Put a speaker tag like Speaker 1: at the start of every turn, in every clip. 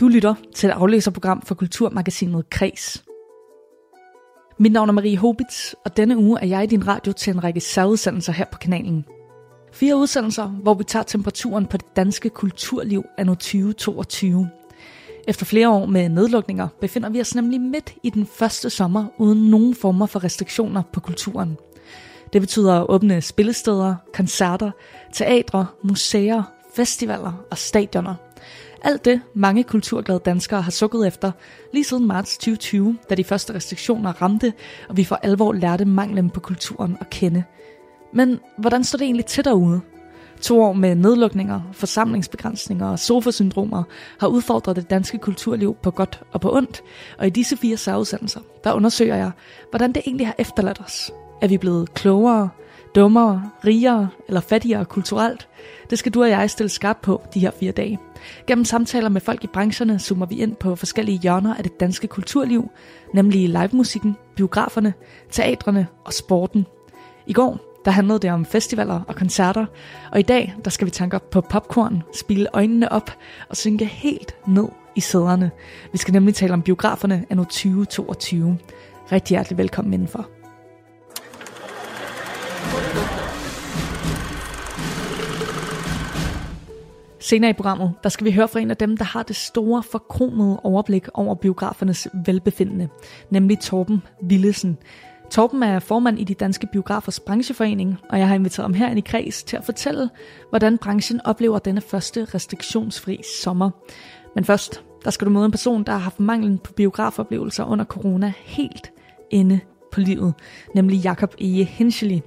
Speaker 1: Du lytter til et aflæserprogram for Kulturmagasinet Kres. Mit navn er Marie Hobitz, og denne uge er jeg i din radio til en række særudsendelser her på kanalen. Fire udsendelser, hvor vi tager temperaturen på det danske kulturliv anno 2022. Efter flere år med nedlukninger befinder vi os nemlig midt i den første sommer uden nogen former for restriktioner på kulturen. Det betyder at åbne spillesteder, koncerter, teatre, museer, festivaler og stadioner – alt det, mange kulturglade danskere har sukket efter, lige siden marts 2020, da de første restriktioner ramte, og vi for alvor lærte manglen på kulturen at kende. Men hvordan står det egentlig til derude? To år med nedlukninger, forsamlingsbegrænsninger og sofasyndromer har udfordret det danske kulturliv på godt og på ondt, og i disse fire særudsendelser, der undersøger jeg, hvordan det egentlig har efterladt os. Er vi blevet klogere, dummere, rigere eller fattigere kulturelt? Det skal du og jeg stille skarpt på de her fire dage. Gennem samtaler med folk i brancherne zoomer vi ind på forskellige hjørner af det danske kulturliv, nemlig livemusikken, biograferne, teatrene og sporten. I går der handlede det om festivaler og koncerter, og i dag der skal vi tanke op på popcorn, spille øjnene op og synke helt ned i sæderne. Vi skal nemlig tale om biograferne anno 2022. Rigtig hjertelig velkommen indenfor. Senere i programmet, der skal vi høre fra en af dem, der har det store, forkromede overblik over biografernes velbefindende, nemlig Torben Willesen. Torben er formand i de danske biografers brancheforening, og jeg har inviteret ham her ind i kreds til at fortælle, hvordan branchen oplever denne første restriktionsfri sommer. Men først, der skal du møde en person, der har haft manglen på biografoplevelser under corona helt inde på livet, nemlig Jakob Ege Hinchely.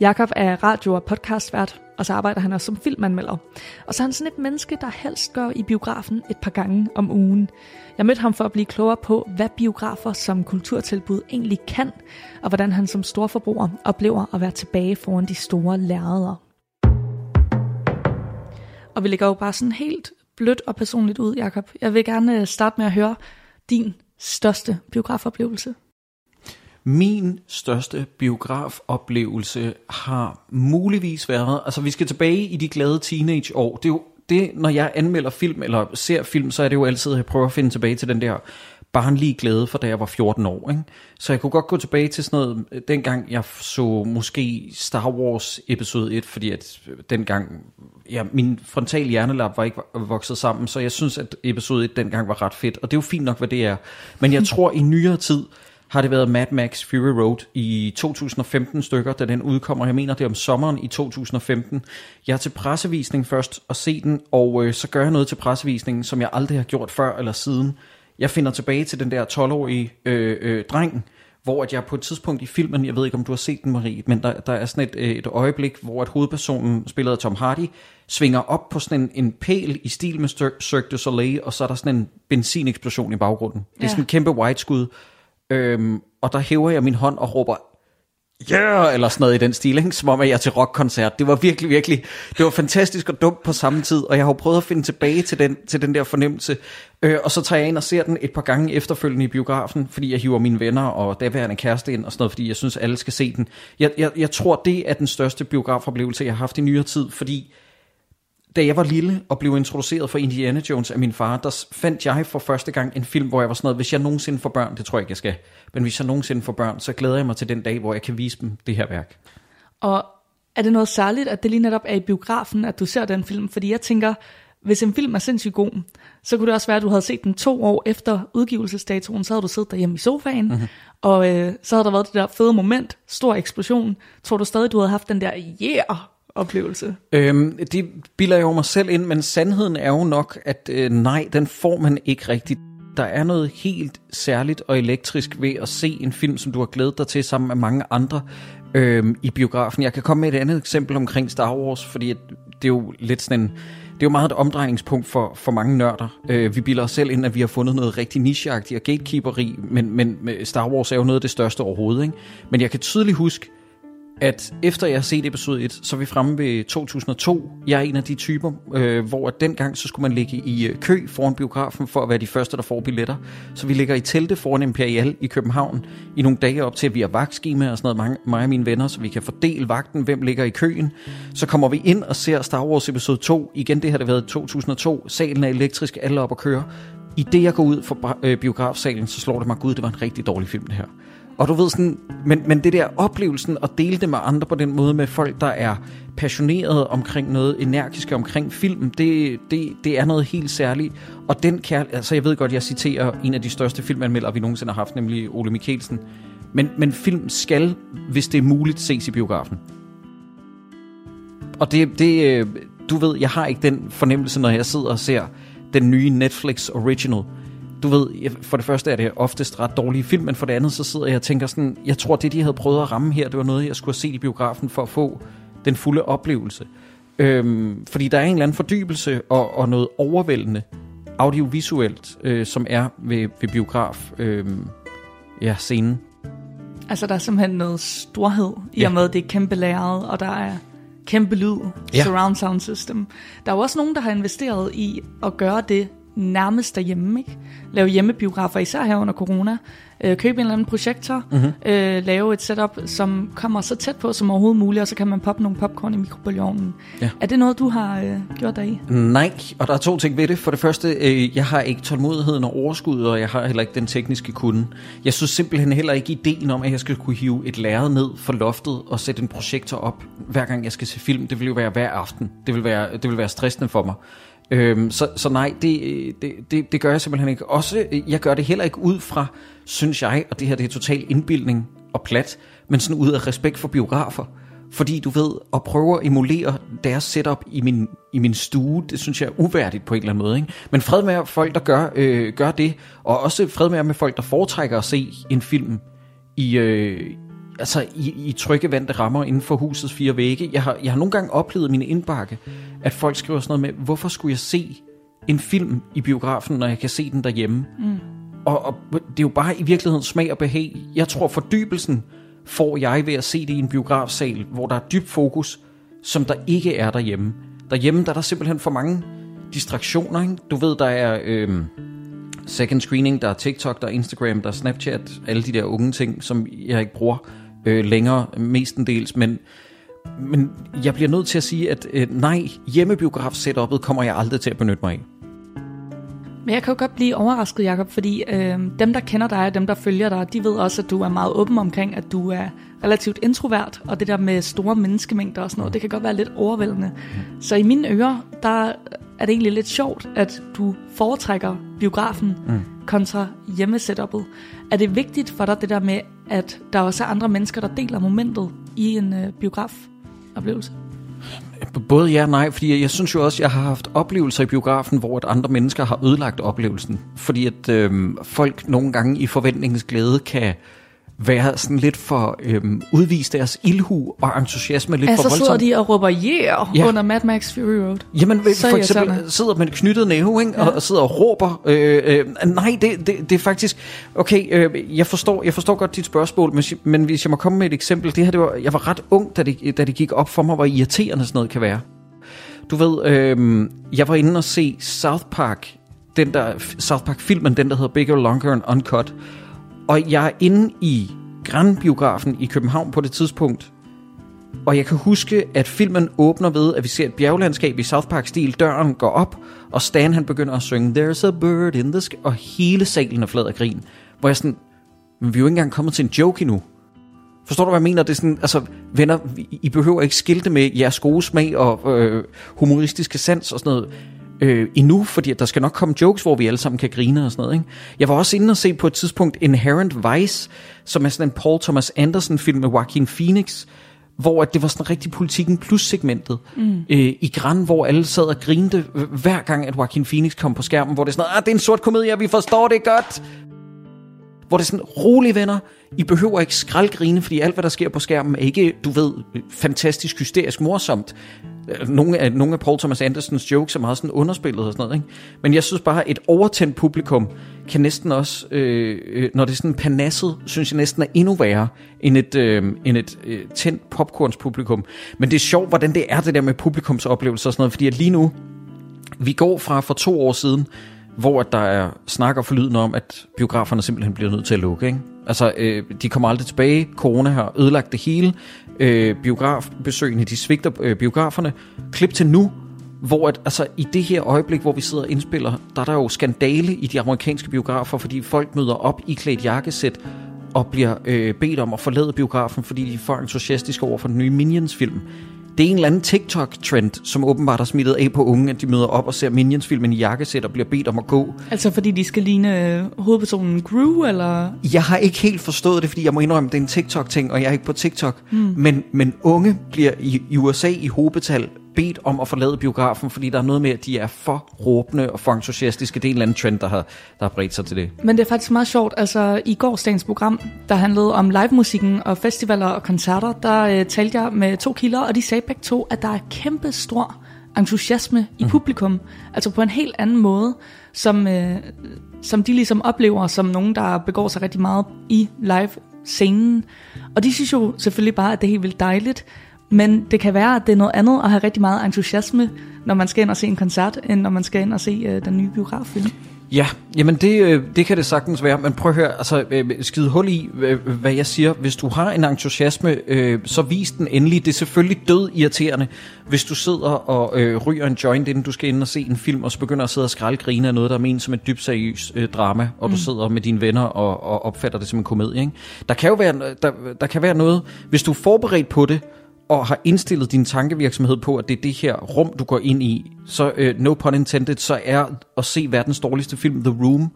Speaker 1: Jakob er radio- og podcastvært, og så arbejder han også som filmanmelder. Og så er han sådan et menneske, der helst går i biografen et par gange om ugen. Jeg mødte ham for at blive klogere på, hvad biografer som kulturtilbud egentlig kan, og hvordan han som storforbruger oplever at være tilbage foran de store lærreder. Og vi lægger jo bare sådan helt blødt og personligt ud, Jakob. Jeg vil gerne øh, starte med at høre din største biografoplevelse.
Speaker 2: Min største biografoplevelse har muligvis været, altså vi skal tilbage i de glade teenageår. Det er jo det, når jeg anmelder film eller ser film, så er det jo altid, at jeg prøver at finde tilbage til den der barnlige glæde for da jeg var 14 år. Ikke? Så jeg kunne godt gå tilbage til sådan noget, dengang jeg så måske Star Wars episode 1, fordi at øh, dengang, ja, min frontal hjernelap var ikke vokset sammen, så jeg synes, at episode 1 dengang var ret fedt, og det er jo fint nok, hvad det er. Men jeg tror i nyere tid, har det været Mad Max Fury Road i 2015 stykker, da den udkommer. Jeg mener, det er om sommeren i 2015. Jeg er til pressevisning først og se den, og øh, så gør jeg noget til pressevisningen, som jeg aldrig har gjort før eller siden. Jeg finder tilbage til den der 12-årige øh, øh, dreng, hvor at jeg på et tidspunkt i filmen, jeg ved ikke om du har set den Marie, men der, der er sådan et, øh, et øjeblik, hvor at hovedpersonen, spillet af Tom Hardy, svinger op på sådan en, en pæl i stil med Cirque du Soleil, og så er der sådan en benzineksplosion i baggrunden. Det er ja. sådan en kæmpe white skud, Øhm, og der hæver jeg min hånd og råber, yeah, eller sådan noget i den stil, ikke? som om at jeg er til rockkoncert. Det var virkelig, virkelig, det var fantastisk og dumt på samme tid, og jeg har jo prøvet at finde tilbage til den, til den der fornemmelse. Øh, og så tager jeg ind og ser den et par gange efterfølgende i biografen, fordi jeg hiver mine venner og daværende kæreste ind og sådan noget, fordi jeg synes, alle skal se den. Jeg, jeg, jeg tror, det er den største biografoplevelse, jeg har haft i nyere tid, fordi da jeg var lille og blev introduceret for Indiana Jones af min far, der fandt jeg for første gang en film, hvor jeg var sådan noget, hvis jeg nogensinde får børn, det tror jeg ikke, jeg skal, men hvis jeg nogensinde får børn, så glæder jeg mig til den dag, hvor jeg kan vise dem det her værk.
Speaker 1: Og er det noget særligt, at det lige netop er i biografen, at du ser den film? Fordi jeg tænker, hvis en film er sindssygt god, så kunne det også være, at du havde set den to år efter udgivelsesdatoen, så havde du siddet derhjemme i sofaen, mm-hmm. og øh, så havde der været det der fede moment, stor eksplosion. Tror du stadig, du havde haft den der yeah oplevelse?
Speaker 2: Øhm, det bilder jeg jo mig selv ind, men sandheden er jo nok, at øh, nej, den får man ikke rigtigt. Der er noget helt særligt og elektrisk ved at se en film, som du har glædet dig til sammen med mange andre øhm, i biografen. Jeg kan komme med et andet eksempel omkring Star Wars, fordi det er jo lidt sådan en det er jo meget et omdrejningspunkt for, for mange nørder. Øh, vi bilder os selv ind, at vi har fundet noget rigtig nicheagtigt og gatekeeperi, men, men øh, Star Wars er jo noget af det største overhovedet. Ikke? Men jeg kan tydeligt huske, at efter jeg har set episode 1, så er vi fremme ved 2002. Jeg er en af de typer, øh, hvor at dengang så skulle man ligge i øh, kø foran biografen for at være de første, der får billetter. Så vi ligger i telte foran Imperial i København i nogle dage op til, at vi har vagtskema og sådan noget, mange, mig og mine venner, så vi kan fordele vagten, hvem ligger i køen. Så kommer vi ind og ser Star Wars episode 2. Igen, det har det været 2002. Salen er elektrisk, alle op og køre i det, jeg går ud for øh, biografsalen, så slår det mig, gud, det var en rigtig dårlig film, det her. Og du ved sådan, men, men det der oplevelsen at dele det med andre på den måde med folk, der er passionerede omkring noget, energiske omkring film, det, det, det er noget helt særligt. Og den kan, altså jeg ved godt, jeg citerer en af de største filmanmeldere, vi nogensinde har haft, nemlig Ole Mikkelsen. Men, men film skal, hvis det er muligt, ses i biografen. Og det, det, øh, du ved, jeg har ikke den fornemmelse, når jeg sidder og ser den nye Netflix Original. Du ved, for det første er det oftest ret dårlige film, men for det andet så sidder jeg og tænker sådan, jeg tror, det de havde prøvet at ramme her, det var noget, jeg skulle have set i biografen for at få den fulde oplevelse. Øhm, fordi der er en eller anden fordybelse og, og noget overvældende audiovisuelt, øh, som er ved, ved biograf øh, ja, scenen.
Speaker 1: Altså, der er simpelthen noget storhed, i ja. og med, at det er kæmpe lærred, og der er kæmpe lyd, ja. surround sound system. Der er jo også nogen, der har investeret i at gøre det nærmest derhjemme, ikke? Lave hjemmebiografer, især her under corona. Øh, købe en eller anden projektor, mm-hmm. øh, lave et setup, som kommer så tæt på som overhovedet muligt, og så kan man poppe nogle popcorn i mikrobølgeovnen. Ja. Er det noget, du har øh, gjort dig i?
Speaker 2: Nej, og der er to ting ved det. For det første, øh, jeg har ikke tålmodigheden og overskud, og jeg har heller ikke den tekniske kunde. Jeg synes simpelthen heller ikke ideen om, at jeg skal kunne hive et lærred ned for loftet og sætte en projektor op, hver gang jeg skal se film. Det vil jo være hver aften. Det vil være, det vil være stressende for mig. Øhm, så, så nej, det, det, det, det gør jeg simpelthen ikke. Også, jeg gør det heller ikke ud fra, synes jeg, og det her det er total indbildning og plat, men sådan ud af respekt for biografer. Fordi du ved, at prøve at emulere deres setup i min, i min stue, det synes jeg er uværdigt på en eller anden måde. Ikke? Men fred med folk, der gør, øh, gør det, og også fred med med folk, der foretrækker at se en film i, øh, altså i, i trygge vante rammer inden for husets fire vægge. Jeg har, jeg har nogle gange oplevet min indbakke, at folk skriver sådan noget med, hvorfor skulle jeg se en film i biografen, når jeg kan se den derhjemme? Mm. Og, og det er jo bare i virkeligheden smag og behag. Jeg tror fordybelsen får jeg ved at se det i en biografsal, hvor der er dybt fokus, som der ikke er derhjemme. Derhjemme der er der simpelthen for mange distraktioner. Ikke? Du ved, der er øh, second screening, der er TikTok, der er Instagram, der er Snapchat, alle de der unge ting, som jeg ikke bruger øh, længere mestendels, men, men jeg bliver nødt til at sige, at øh, nej, hjemmebiograf-setup'et kommer jeg aldrig til at benytte mig af.
Speaker 1: Men jeg kan jo godt blive overrasket, Jacob, fordi øh, dem, der kender dig, og dem, der følger dig, de ved også, at du er meget åben omkring, at du er relativt introvert, og det der med store menneskemængder og sådan noget, det kan godt være lidt overvældende. Så i mine ører, der er det egentlig lidt sjovt, at du foretrækker biografen mm. kontra hjemmesetupet. Er det vigtigt for dig, det der med, at der også er andre mennesker, der deler momentet i en øh, oplevelse?
Speaker 2: Både ja og nej, fordi jeg synes jo også, at jeg har haft oplevelser i biografen, hvor at andre mennesker har ødelagt oplevelsen. Fordi at øh, folk nogle gange i forventningens glæde kan være sådan lidt for øhm, udvise deres ilhu og entusiasme lidt
Speaker 1: altså,
Speaker 2: for voldsomt.
Speaker 1: så sidder de og råber yeah ja. under Mad Max Fury Road.
Speaker 2: Jamen så for eksempel sådan. sidder man knyttet næve ikke? Ja. Og, og sidder og råber. Øh, øh, nej, det, det, det er faktisk... Okay, øh, jeg, forstår, jeg forstår godt dit spørgsmål, men, men hvis jeg må komme med et eksempel. Det her, det var, jeg var ret ung, da det, da det gik op for mig, hvor irriterende sådan noget kan være. Du ved, øh, jeg var inde og se South Park, den der South Park-filmen, den der hedder Bigger, Longer and Uncut. Og jeg er inde i Grand-biografen i København på det tidspunkt. Og jeg kan huske, at filmen åbner ved, at vi ser et bjerglandskab i South Park-stil. Døren går op, og Stan han begynder at synge There's a bird in the sky, og hele salen er flad af grin. Hvor jeg sådan, men vi er jo ikke engang kommet til en joke endnu. Forstår du, hvad jeg mener? Det er sådan, altså, venner, I behøver ikke skilte med jeres gode smag og øh, humoristiske sans og sådan noget øh, endnu, fordi der skal nok komme jokes, hvor vi alle sammen kan grine og sådan noget. Ikke? Jeg var også inde og se på et tidspunkt Inherent Vice, som er sådan en Paul Thomas Anderson film med Joaquin Phoenix, hvor det var sådan rigtig politikken plus segmentet mm. øh, i Gran, hvor alle sad og grinte hver gang, at Joaquin Phoenix kom på skærmen, hvor det er sådan, ah, det er en sort komedie, vi forstår det godt. Hvor det er sådan, rolige venner, I behøver ikke skraldgrine, fordi alt, hvad der sker på skærmen, er ikke, du ved, fantastisk, hysterisk morsomt Øh, nogle af, nogle af Paul Thomas Andersens jokes er meget sådan underspillet og sådan noget, ikke? Men jeg synes bare, at et overtændt publikum kan næsten også, øh, øh, når det er sådan panasset, synes jeg næsten er endnu værre end et, øh, end et øh, tændt popcornspublikum. Men det er sjovt, hvordan det er det der med publikumsoplevelser og sådan noget, fordi at lige nu, vi går fra for to år siden, hvor der er snak og forlydende om, at biograferne simpelthen bliver nødt til at lukke. Ikke? Altså, øh, de kommer aldrig tilbage. Corona har ødelagt det hele. Øh, biografbesøgende, de svigter øh, biograferne. Klip til nu, hvor at, altså, i det her øjeblik, hvor vi sidder og indspiller, der er der jo skandale i de amerikanske biografer, fordi folk møder op i klædt jakkesæt og bliver øh, bedt om at forlade biografen, fordi de er for entusiastiske over for den nye Minions-film. Det er en eller anden TikTok-trend, som åbenbart har smittet af på unge, at de møder op og ser Minions-filmen i jakkesæt og bliver bedt om at gå.
Speaker 1: Altså fordi de skal ligne øh, hovedpersonen Gru, eller?
Speaker 2: Jeg har ikke helt forstået det, fordi jeg må indrømme, det er en TikTok-ting, og jeg er ikke på TikTok. Mm. Men, men unge bliver i, i USA i hovedbetal bedt om at forlade biografen, fordi der er noget med, at de er for råbende og for entusiastiske. Det er en eller anden trend, der har, der har bredt sig til det.
Speaker 1: Men det er faktisk meget sjovt. Altså, i gårsdagens program, der handlede om livemusikken og festivaler og koncerter, der øh, talte jeg med to kilder, og de sagde begge to, at der er kæmpe stor entusiasme i mm. publikum. Altså på en helt anden måde, som, øh, som de ligesom oplever som nogen, der begår sig rigtig meget i live-scenen. Og de synes jo selvfølgelig bare, at det er helt vildt dejligt, men det kan være, at det er noget andet at have rigtig meget entusiasme, når man skal ind og se en koncert, end når man skal ind og se øh, den nye biograffilm.
Speaker 2: Ja, jamen det, øh, det kan det sagtens være, men prøv at høre, altså øh, skide hul i, øh, hvad jeg siger. Hvis du har en entusiasme, øh, så vis den endelig. Det er selvfølgelig død irriterende, hvis du sidder og øh, ryger en joint, inden du skal ind og se en film, og så begynder at sidde og skraldgrine af noget, der er ment som et dybt seriøst øh, drama, og mm. du sidder med dine venner og, og opfatter det som en komedie. Ikke? Der kan jo være, der, der kan være noget, hvis du er forberedt på det, og har indstillet din tankevirksomhed på, at det er det her rum, du går ind i, så uh, no pun intended, så er at se verdens dårligste film, The Room,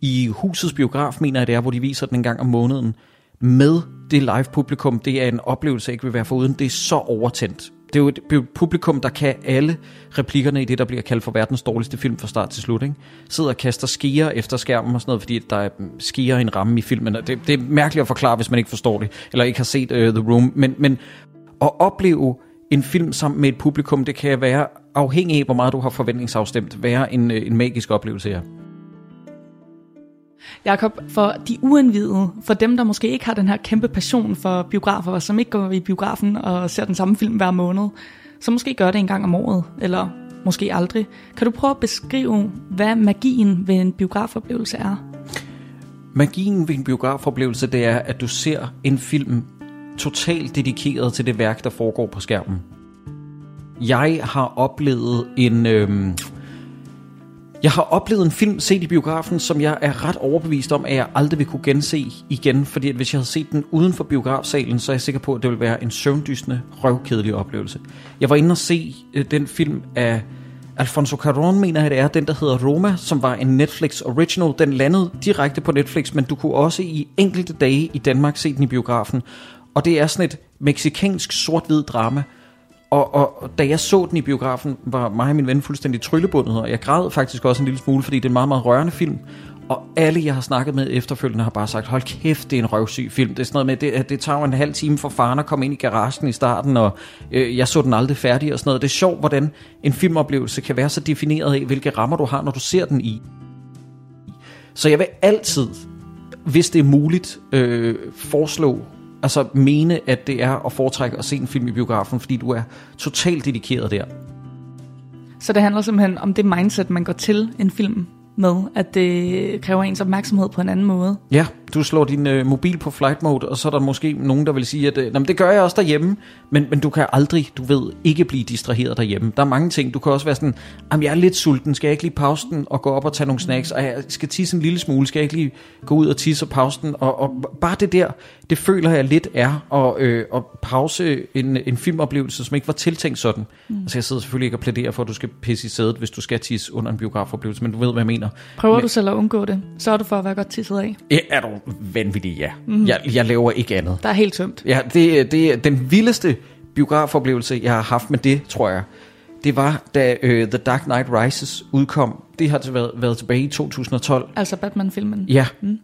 Speaker 2: i husets biograf, mener jeg det er, hvor de viser den en gang om måneden, med det live publikum, det er en oplevelse, jeg ikke vil være foruden. Det er så overtændt. Det er jo et publikum, der kan alle replikkerne i det, der bliver kaldt for verdens dårligste film fra start til slut. Ikke? Sidder og kaster skier efter skærmen og sådan noget, fordi der er mm, skier i en ramme i filmen. Det, det er mærkeligt at forklare, hvis man ikke forstår det, eller ikke har set uh, The Room. Men, men at opleve en film sammen med et publikum, det kan være afhængig af, hvor meget du har forventningsafstemt, være en, øh, en magisk oplevelse her.
Speaker 1: Jakob, for de uindvidede, for dem, der måske ikke har den her kæmpe passion for biografer, og som ikke går i biografen og ser den samme film hver måned, så måske gør det en gang om året, eller måske aldrig. Kan du prøve at beskrive, hvad magien ved en biografoplevelse er?
Speaker 2: Magien ved en biografoplevelse, det er, at du ser en film totalt dedikeret til det værk, der foregår på skærmen. Jeg har oplevet en... Øhm, jeg har oplevet en film set i biografen, som jeg er ret overbevist om, at jeg aldrig vil kunne gense igen, fordi at hvis jeg havde set den uden for biografsalen, så er jeg sikker på, at det ville være en søvndysende, røvkedelig oplevelse. Jeg var inde og se øh, den film af Alfonso Cuarón, mener jeg det er, den der hedder Roma, som var en Netflix original. Den landede direkte på Netflix, men du kunne også i enkelte dage i Danmark se den i biografen. Og det er sådan et meksikansk sort-hvid drama. Og, og, og da jeg så den i biografen, var mig og min ven fuldstændig tryllebundet, og jeg græd faktisk også en lille smule, fordi det er en meget, meget rørende film. Og alle, jeg har snakket med efterfølgende, har bare sagt, hold kæft, det er en røvsyg film. Det er sådan noget med, det, det tager en halv time for faren at komme ind i garagen i starten, og øh, jeg så den aldrig færdig og sådan noget. Det er sjovt, hvordan en filmoplevelse kan være så defineret af, hvilke rammer du har, når du ser den i. Så jeg vil altid, hvis det er muligt, øh, foreslå altså mene, at det er at foretrække at se en film i biografen, fordi du er totalt dedikeret der.
Speaker 1: Så det handler simpelthen om det mindset, man går til en film med, at det kræver ens opmærksomhed på en anden måde.
Speaker 2: Ja, du slår din øh, mobil på flight mode, og så er der måske nogen, der vil sige, at øh, det gør jeg også derhjemme, men, men du kan aldrig, du ved, ikke blive distraheret derhjemme. Der er mange ting, du kan også være sådan, jamen jeg er lidt sulten, skal jeg ikke lige pause den og gå op og tage nogle snacks, og jeg skal tisse en lille smule, skal jeg ikke lige gå ud og tisse og pause den, og, og bare det der, det føler jeg lidt er at, øh, at pause en, en filmoplevelse, som ikke var tiltænkt sådan. Mm. Altså jeg sidder selvfølgelig ikke og plæderer for, at du skal pisse i sædet, hvis du skal tisse under en biografoplevelse, men du ved, hvad jeg mener.
Speaker 1: Prøver
Speaker 2: men,
Speaker 1: du selv at undgå det, så er du for at være godt tisset af.
Speaker 2: Ja, er du vanvittig, ja. Mm. Jeg, jeg laver ikke andet.
Speaker 1: Der er helt tømt.
Speaker 2: Ja, det, det er den vildeste biografoplevelse, jeg har haft med det, tror jeg. Det var, da uh, The Dark Knight Rises udkom. Det har været, været tilbage i 2012.
Speaker 1: Altså Batman-filmen?
Speaker 2: Ja. Mm.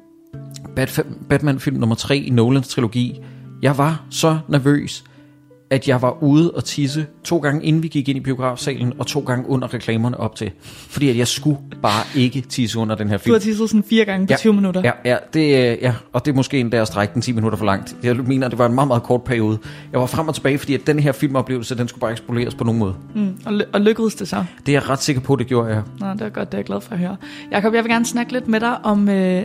Speaker 2: Batman-film nummer 3 i Nolans trilogi. Jeg var så nervøs, at jeg var ude og tisse to gange inden vi gik ind i biografsalen, og to gange under reklamerne op til. Fordi at jeg skulle bare ikke tisse under den her film.
Speaker 1: Du har tisset sådan fire gange på
Speaker 2: ja,
Speaker 1: 20 minutter.
Speaker 2: Ja, ja, det, ja, og det er måske endda at strække den 10 minutter for langt. Jeg mener, det var en meget, meget kort periode. Jeg var frem og tilbage, fordi at den her filmoplevelse, den skulle bare eksploderes på nogen måde.
Speaker 1: Mm, og, og lykkedes det så?
Speaker 2: Det er jeg ret sikker på, det gjorde jeg.
Speaker 1: Nå, det er godt, det er jeg glad for at høre. Jakob, jeg vil gerne snakke lidt med dig om... Øh,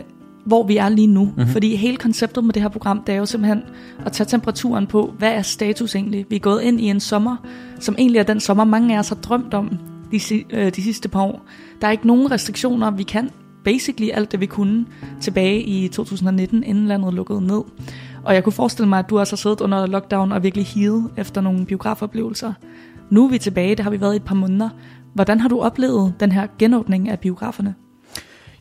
Speaker 1: hvor vi er lige nu. Mm-hmm. Fordi hele konceptet med det her program, det er jo simpelthen at tage temperaturen på, hvad er status egentlig? Vi er gået ind i en sommer, som egentlig er den sommer, mange af os har drømt om de, øh, de sidste par år. Der er ikke nogen restriktioner. Vi kan basically alt det, vi kunne tilbage i 2019, inden landet lukkede ned. Og jeg kunne forestille mig, at du også har siddet under lockdown og virkelig higet efter nogle biografoplevelser. Nu er vi tilbage, det har vi været i et par måneder. Hvordan har du oplevet den her genåbning af biograferne?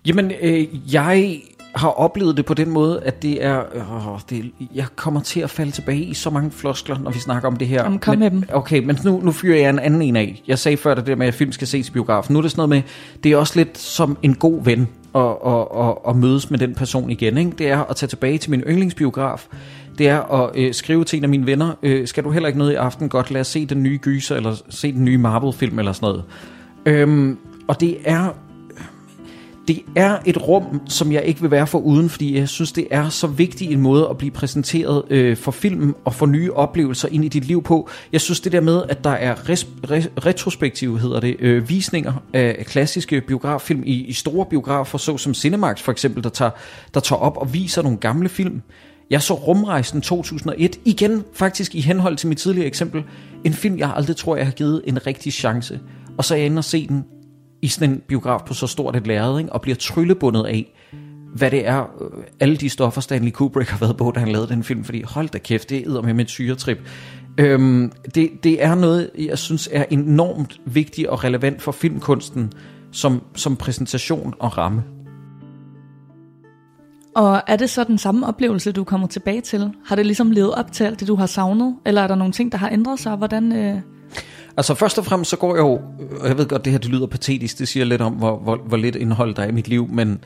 Speaker 2: Jamen, øh, jeg har oplevet det på den måde, at det er, øh, det, jeg kommer til at falde tilbage i så mange floskler, når vi snakker om det her.
Speaker 1: Jamen, kom
Speaker 2: men,
Speaker 1: med dem.
Speaker 2: Okay, men nu, nu fyrer jeg en anden en af. Jeg sagde før det der med, at film skal ses i biografen. Nu er det sådan noget med, det er også lidt som en god ven at, at, at, at mødes med den person igen. Ikke? Det er at tage tilbage til min yndlingsbiograf. Det er at øh, skrive til en af mine venner, øh, skal du heller ikke noget i aften? Godt, lad os se den nye gyser, eller se den nye Marvel-film, eller sådan noget. Øhm, og det er det er et rum, som jeg ikke vil være for uden, fordi jeg synes, det er så vigtig en måde at blive præsenteret øh, for filmen og for nye oplevelser ind i dit liv på. Jeg synes det der med, at der er res, res, retrospektive, hedder det, øh, visninger af klassiske biograffilm i, i store biografer, såsom Cinemax for eksempel, der tager, der tager op og viser nogle gamle film. Jeg så Rumrejsen 2001, igen faktisk i henhold til mit tidligere eksempel, en film, jeg aldrig tror, jeg har givet en rigtig chance. Og så er jeg inde og se den i sådan en biograf på så stort et lærred, ikke? og bliver tryllebundet af, hvad det er, øh, alle de stoffer Stanley Kubrick har været på, da han lavede den film, fordi hold da kæft, det er med et syretrip. Øhm, det, det er noget, jeg synes er enormt vigtigt og relevant for filmkunsten, som, som præsentation og ramme.
Speaker 1: Og er det så den samme oplevelse, du kommer tilbage til? Har det ligesom levet op til alt det, du har savnet? Eller er der nogle ting, der har ændret sig? Hvordan... Øh
Speaker 2: Altså først og fremmest så går jeg jo, og jeg ved godt, det her det lyder patetisk, det siger lidt om, hvor, hvor, hvor lidt indhold der er i mit liv, men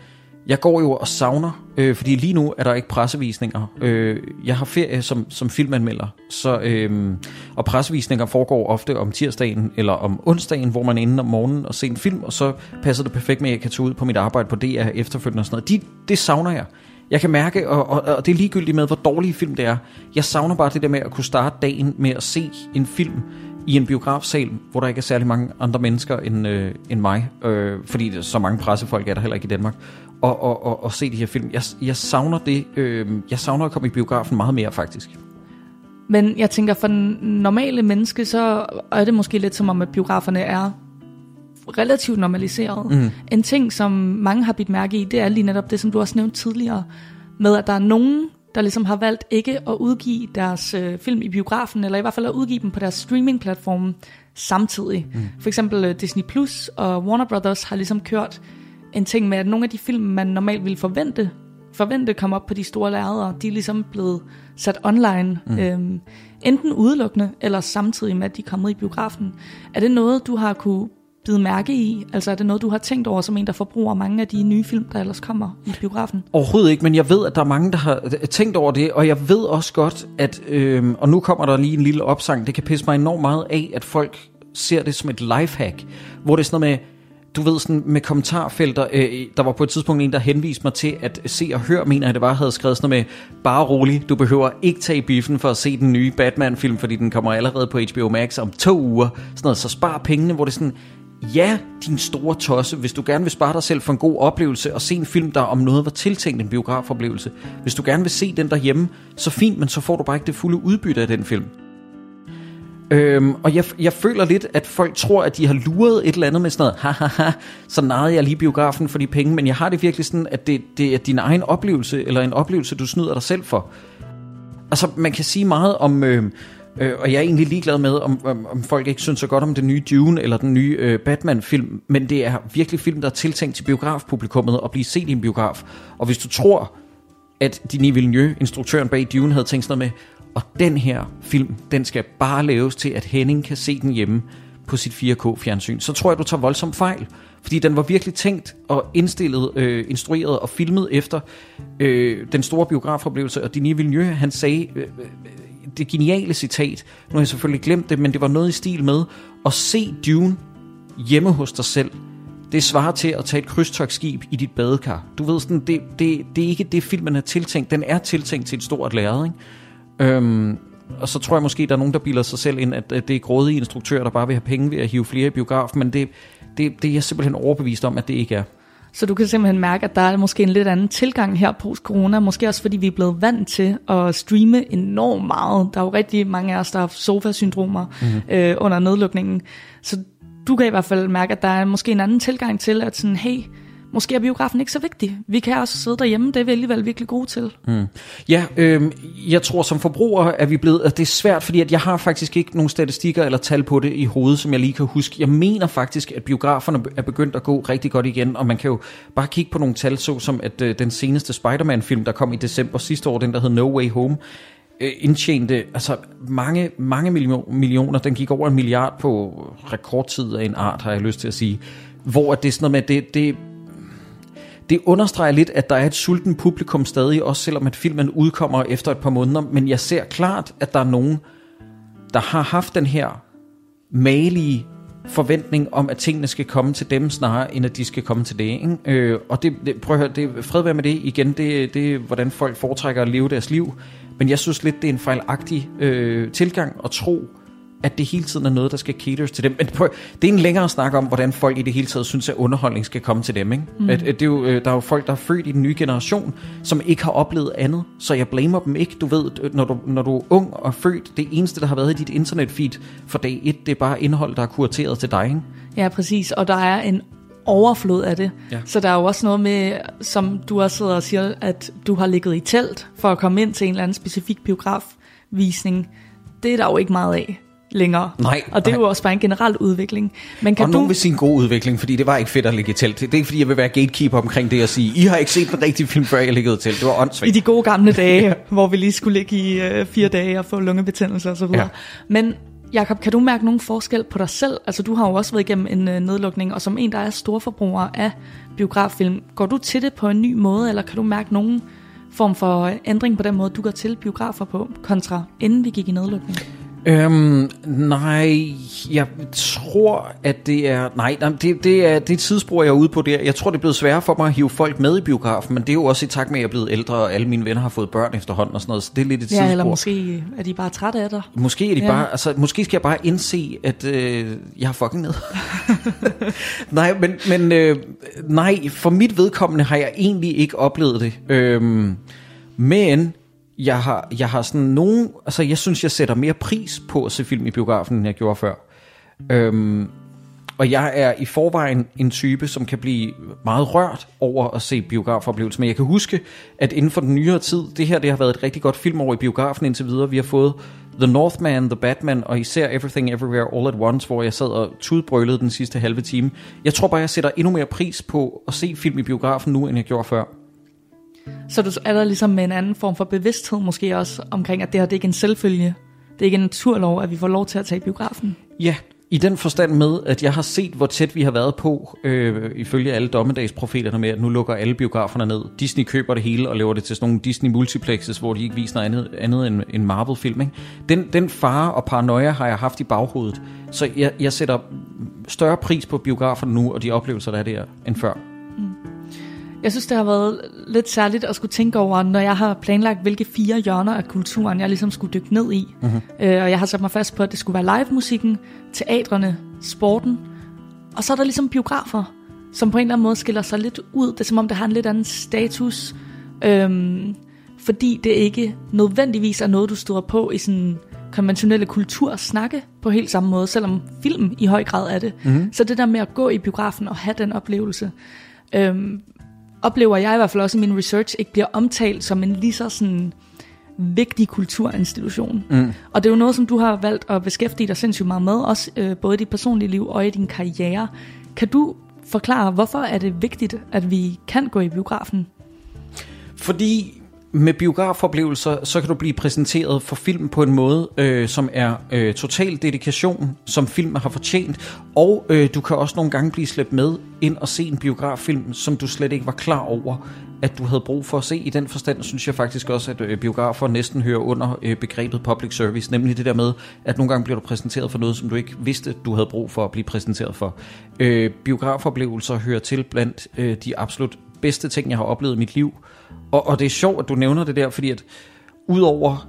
Speaker 2: jeg går jo og savner, øh, fordi lige nu er der ikke pressevisninger. Øh, jeg har ferie som, som filmanmelder, så, øh, og pressevisninger foregår ofte om tirsdagen eller om onsdagen, hvor man er inde om morgenen og ser en film, og så passer det perfekt med, at jeg kan tage ud på mit arbejde på DR efterfølgende og sådan noget. De, det savner jeg. Jeg kan mærke, og, og, og det er ligegyldigt med, hvor dårlig film det er. Jeg savner bare det der med at kunne starte dagen med at se en film, i en biografsal, hvor der ikke er særlig mange andre mennesker end, øh, end mig, øh, fordi der, så mange pressefolk er der heller ikke i Danmark, og, og, og, og se de her film. Jeg, jeg savner det. Øh, jeg savner at komme i biografen meget mere, faktisk.
Speaker 1: Men jeg tænker, for den normale menneske, så er det måske lidt som om, at biograferne er relativt normaliseret. Mm. En ting, som mange har bidt mærke i, det er lige netop det, som du også nævnte tidligere, med at der er nogen, der ligesom har valgt ikke at udgive deres øh, film i biografen, eller i hvert fald at udgive dem på deres streamingplatform samtidig. Mm. For eksempel øh, Disney Plus og Warner Brothers har ligesom kørt en ting med, at nogle af de film, man normalt ville forvente, forvente komme op på de store lærreder, de er ligesom blevet sat online, mm. øhm, enten udelukkende, eller samtidig med, at de er kommet i biografen. Er det noget, du har kunne bide mærke i? Altså er det noget, du har tænkt over som en, der forbruger mange af de nye film, der ellers kommer i biografen?
Speaker 2: Overhovedet ikke, men jeg ved, at der er mange, der har øh, tænkt over det, og jeg ved også godt, at, øh, og nu kommer der lige en lille opsang, det kan pisse mig enormt meget af, at folk ser det som et lifehack, hvor det er sådan noget med, du ved sådan med kommentarfelter, øh, der var på et tidspunkt en, der henviste mig til, at se og hør, mener jeg det var, havde skrevet sådan noget med, bare rolig, du behøver ikke tage biffen for at se den nye Batman-film, fordi den kommer allerede på HBO Max om to uger, sådan noget, så spar pengene, hvor det sådan, ja, din store tosse, hvis du gerne vil spare dig selv for en god oplevelse og se en film, der om noget var tiltænkt en biografoplevelse. Hvis du gerne vil se den derhjemme, så fint, men så får du bare ikke det fulde udbytte af den film. Øhm, og jeg, jeg føler lidt, at folk tror, at de har luret et eller andet med sådan noget, hahaha, så narrede jeg lige biografen for de penge, men jeg har det virkelig sådan, at det, det er din egen oplevelse, eller en oplevelse, du snyder dig selv for. Altså, man kan sige meget om... Øh, Øh, og jeg er egentlig ligeglad med, om, om, om folk ikke synes så godt om den nye Dune eller den nye øh, Batman-film, men det er virkelig film, der er tiltænkt til biografpublikummet at blive set i en biograf. Og hvis du tror, at Denis Villeneuve, instruktøren bag Dune, havde tænkt sådan noget med, og den her film, den skal bare laves til, at Henning kan se den hjemme på sit 4K-fjernsyn, så tror jeg, du tager voldsomt fejl. Fordi den var virkelig tænkt og indstillet, øh, instrueret og filmet efter øh, den store biografoplevelse. Og Denis Villeneuve, han sagde øh, øh det geniale citat, nu har jeg selvfølgelig glemt det, men det var noget i stil med, at se Dune hjemme hos dig selv, det svarer til at tage et krydstogsskib i dit badekar. Du ved sådan, det, det, det er ikke det, filmen er tiltænkt. Den er tiltænkt til et stort lærred, ikke? Øhm, og så tror jeg måske, der er nogen, der bilder sig selv ind, at det er grådige instruktører, der bare vil have penge ved at hive flere i biograf, men det, det, det er jeg simpelthen overbevist om, at det ikke er.
Speaker 1: Så du kan simpelthen mærke, at der er måske en lidt anden tilgang her post-corona, måske også fordi vi er blevet vant til at streame enormt meget. Der er jo rigtig mange af os, der har sofa-syndromer mm-hmm. øh, under nedlukningen. Så du kan i hvert fald mærke, at der er måske en anden tilgang til, at sådan, hey, måske er biografen ikke så vigtig. Vi kan også sidde derhjemme, det er vi alligevel virkelig gode til.
Speaker 2: Mm. Ja, øh, jeg tror som forbruger er vi blevet, at det er svært, fordi at jeg har faktisk ikke nogen statistikker eller tal på det i hovedet, som jeg lige kan huske. Jeg mener faktisk, at biograferne er begyndt at gå rigtig godt igen, og man kan jo bare kigge på nogle tal, så som at øh, den seneste Spider-Man-film, der kom i december sidste år, den der hed No Way Home, øh, indtjente altså mange, mange millioner. Den gik over en milliard på rekordtid af en art, har jeg lyst til at sige. Hvor det er sådan noget med, at det, det, det understreger lidt, at der er et sulten publikum stadig, også selvom at filmen udkommer efter et par måneder. Men jeg ser klart, at der er nogen, der har haft den her malige forventning om, at tingene skal komme til dem snarere, end at de skal komme til det. Ikke? Øh, og det, det, prøv at høre, det, fred være med det igen, det, det er, hvordan folk foretrækker at leve deres liv. Men jeg synes lidt, det er en fejlagtig øh, tilgang at tro, at det hele tiden er noget, der skal caters til dem. Men prøv, det er en længere snak om, hvordan folk i det hele taget synes, at underholdning skal komme til dem. Ikke? Mm. At, at det er jo, øh, der er jo folk, der er født i den nye generation, som ikke har oplevet andet, så jeg blamer dem ikke. Du ved, når du, når du er ung og født, det eneste, der har været i dit internetfeed for dag et, det er bare indhold, der er kurateret til dig. Ikke?
Speaker 1: Ja, præcis. Og der er en overflod af det. Ja. Så der er jo også noget med, som du også sidder og siger, at du har ligget i telt for at komme ind til en eller anden specifik biografvisning. Det er der jo ikke meget af længere.
Speaker 2: Nej.
Speaker 1: Og det
Speaker 2: nej.
Speaker 1: er jo også bare en generel udvikling. Men kan
Speaker 2: og
Speaker 1: du...
Speaker 2: nogen vil sige en god udvikling, fordi det var ikke fedt at ligge i telt. Det er ikke fordi, jeg vil være gatekeeper omkring det og sige, I har ikke set den rigtige film, før jeg liggede i telt. Det var åndssvagt.
Speaker 1: I de gode gamle dage, hvor vi lige skulle ligge i øh, fire dage og få lungebetændelse og så videre. Ja. Men Jakob, kan du mærke nogen forskel på dig selv? Altså, du har jo også været igennem en øh, nedlukning, og som en, der er storforbruger af biograffilm, går du til det på en ny måde, eller kan du mærke nogen form for ændring på den måde, du går til biografer på, kontra inden vi gik i nedlukning?
Speaker 2: Øhm, nej, jeg tror, at det er... Nej, det, det, er, det er et tidsspor, jeg er ude på der. Jeg tror, det er blevet sværere for mig at hive folk med i biografen, men det er jo også i takt med, at jeg er blevet ældre, og alle mine venner har fået børn efterhånden og sådan noget, så det er lidt et tidsspor.
Speaker 1: Ja, eller måske er de bare trætte af dig.
Speaker 2: Måske, er de ja. bare, altså, måske skal jeg bare indse, at øh, jeg har fucking ned. nej, men, men øh, nej, for mit vedkommende har jeg egentlig ikke oplevet det. Øhm, men jeg har, jeg har sådan nogen, altså jeg synes, jeg sætter mere pris på at se film i biografen, end jeg gjorde før. Øhm, og jeg er i forvejen en type, som kan blive meget rørt over at se biografoplevelser. Men jeg kan huske, at inden for den nyere tid, det her det har været et rigtig godt filmår i biografen indtil videre. Vi har fået The Northman, The Batman og især Everything Everywhere All at Once, hvor jeg sad og tudbrølede den sidste halve time. Jeg tror bare, jeg sætter endnu mere pris på at se film i biografen nu, end jeg gjorde før.
Speaker 1: Så du er der ligesom med en anden form for bevidsthed måske også omkring, at det her det er ikke en selvfølge. Det er ikke en naturlov, at vi får lov til at tage i biografen.
Speaker 2: Ja, i den forstand med, at jeg har set, hvor tæt vi har været på, øh, ifølge alle dommedagsprofeterne med, at nu lukker alle biograferne ned. Disney køber det hele og laver det til sådan nogle Disney multiplexes, hvor de ikke viser noget andet, andet end en Marvel-film. Ikke? Den, den fare og paranoia har jeg haft i baghovedet. Så jeg, jeg sætter større pris på biograferne nu, og de oplevelser, der er der, end før.
Speaker 1: Jeg synes, det har været lidt særligt at skulle tænke over, når jeg har planlagt, hvilke fire hjørner af kulturen, jeg ligesom skulle dykke ned i. Mm-hmm. Øh, og jeg har sat mig fast på, at det skulle være live-musikken, teatrene, sporten, og så er der ligesom biografer, som på en eller anden måde skiller sig lidt ud. Det er som om, det har en lidt anden status, øhm, fordi det ikke nødvendigvis er noget, du støder på i sådan konventionelle kultursnakke på helt samme måde, selvom film i høj grad er det. Mm-hmm. Så det der med at gå i biografen og have den oplevelse, øhm, oplever jeg i hvert fald også i min research, ikke bliver omtalt som en lige så sådan vigtig kulturinstitution. Mm. Og det er jo noget, som du har valgt at beskæftige dig sindssygt meget med, også øh, både i dit personlige liv og i din karriere. Kan du forklare, hvorfor er det vigtigt, at vi kan gå i biografen?
Speaker 2: Fordi med biografoplevelser, så kan du blive præsenteret for film på en måde, øh, som er øh, total dedikation, som filmen har fortjent, og øh, du kan også nogle gange blive slæbt med ind og se en biograffilm, som du slet ikke var klar over, at du havde brug for at se. I den forstand synes jeg faktisk også, at øh, biografer næsten hører under øh, begrebet public service, nemlig det der med, at nogle gange bliver du præsenteret for noget, som du ikke vidste, du havde brug for at blive præsenteret for. Øh, biografoplevelser hører til blandt øh, de absolut bedste ting, jeg har oplevet i mit liv, og, og det er sjovt, at du nævner det der, fordi at udover,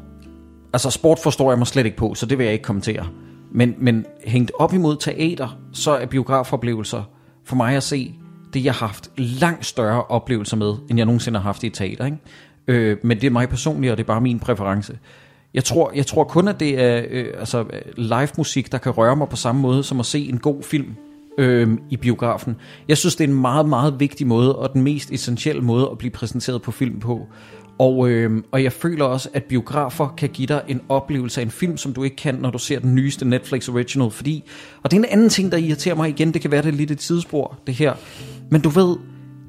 Speaker 2: altså sport forstår jeg mig slet ikke på, så det vil jeg ikke kommentere. Men, men hængt op imod teater, så er biografoplevelser for mig at se, det jeg har haft langt større oplevelser med, end jeg nogensinde har haft i teater. Ikke? Øh, men det er mig personligt, og det er bare min præference. Jeg tror, jeg tror kun, at det er øh, altså, øh, live musik, der kan røre mig på samme måde som at se en god film øh, i biografen. Jeg synes, det er en meget, meget vigtig måde, og den mest essentielle måde at blive præsenteret på film på. Og, øh, og jeg føler også, at biografer kan give dig en oplevelse af en film, som du ikke kan, når du ser den nyeste Netflix Original. Fordi, og det er en anden ting, der irriterer mig igen, det kan være, det er lidt et tidsspor, det her. Men du ved,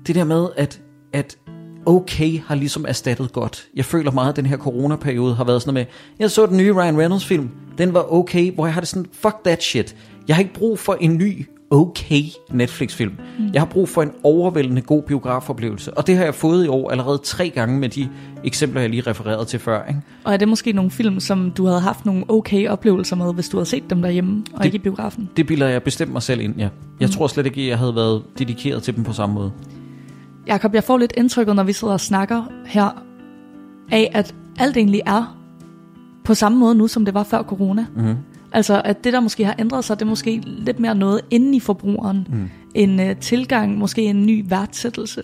Speaker 2: det der med, at, at okay har ligesom erstattet godt. Jeg føler meget, at den her coronaperiode har været sådan noget med, jeg så den nye Ryan Reynolds film, den var okay, hvor jeg har det sådan, fuck that shit. Jeg har ikke brug for en ny okay Netflix-film. Mm. Jeg har brug for en overvældende god biografoplevelse, og det har jeg fået i år allerede tre gange med de eksempler, jeg lige refererede til før. Ikke?
Speaker 1: Og er det måske nogle film, som du havde haft nogle okay oplevelser med, hvis du havde set dem derhjemme, og
Speaker 2: det,
Speaker 1: ikke i biografen?
Speaker 2: Det bilder jeg bestemt mig selv ind, ja. Jeg mm. tror slet ikke, jeg havde været dedikeret til dem på samme måde.
Speaker 1: Jakob, jeg får lidt indtrykket, når vi sidder og snakker her, af at alt egentlig er på samme måde nu, som det var før corona. Mm. Altså, at det, der måske har ændret sig, det er måske lidt mere noget inden i forbrugeren. Mm. En uh, tilgang, måske en ny værdsættelse.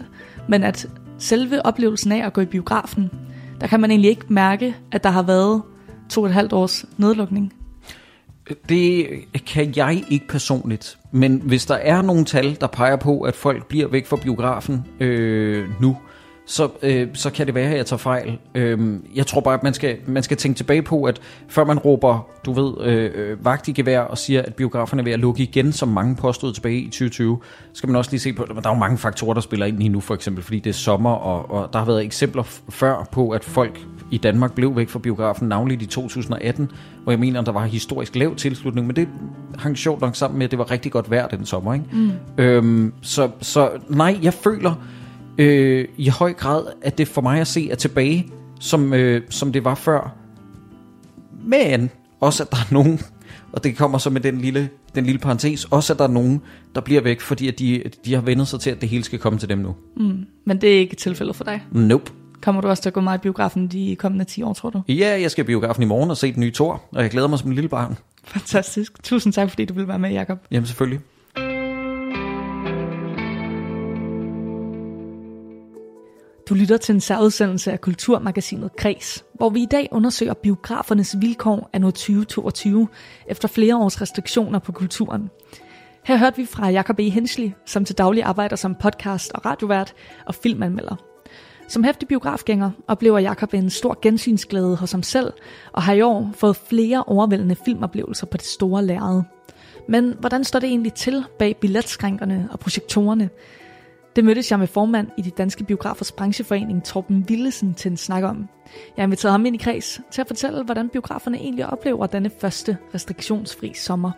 Speaker 1: Men at selve oplevelsen af at gå i biografen, der kan man egentlig ikke mærke, at der har været to og et halvt års nedlukning.
Speaker 2: Det kan jeg ikke personligt. Men hvis der er nogle tal, der peger på, at folk bliver væk fra biografen øh, nu, så, øh, så kan det være, at jeg tager fejl. Øh, jeg tror bare, at man skal, man skal tænke tilbage på, at før man råber, du ved, øh, vagt i gevær og siger, at biograferne er ved at lukke igen, som mange påstod tilbage i 2020, skal man også lige se på, at der er jo mange faktorer, der spiller ind lige nu, for eksempel, fordi det er sommer, og, og der har været eksempler før på, at folk i Danmark blev væk fra biografen, navnligt i 2018, hvor jeg mener, at der var historisk lav tilslutning, men det hang sjovt nok sammen med, at det var rigtig godt vejr den sommer. Ikke? Mm. Øhm, så, så nej, jeg føler, øh, i høj grad, at det for mig at se er tilbage, som, øh, som det var før. Men også, at der er nogen, og det kommer så med den lille, den lille parentes, også at der er nogen, der bliver væk, fordi at de, de har vendt sig til, at det hele skal komme til dem nu.
Speaker 1: Mm, men det er ikke tilfældet for dig?
Speaker 2: Nope.
Speaker 1: Kommer du også til at gå meget i biografen de kommende 10 år, tror du?
Speaker 2: Ja, jeg skal i biografen i morgen og se den nye Thor, og jeg glæder mig som en lille barn.
Speaker 1: Fantastisk. Tusind tak, fordi du ville være med, Jacob.
Speaker 2: Jamen selvfølgelig.
Speaker 1: Du lytter til en særudsendelse af Kulturmagasinet Kres, hvor vi i dag undersøger biografernes vilkår af 2022 efter flere års restriktioner på kulturen. Her hørte vi fra Jakob E. Hensley, som til daglig arbejder som podcast- og radiovært og filmanmelder. Som hæftig biografgænger oplever Jakob en stor gensynsglæde hos ham selv, og har i år fået flere overvældende filmoplevelser på det store lærred. Men hvordan står det egentlig til bag billetskrænkerne og projektorerne? Det mødtes jeg med formand i de danske biografers brancheforening, Torben Willesen, til en snak om. Jeg inviterede ham ind i kreds til at fortælle, hvordan biograferne egentlig oplever denne første restriktionsfri sommer.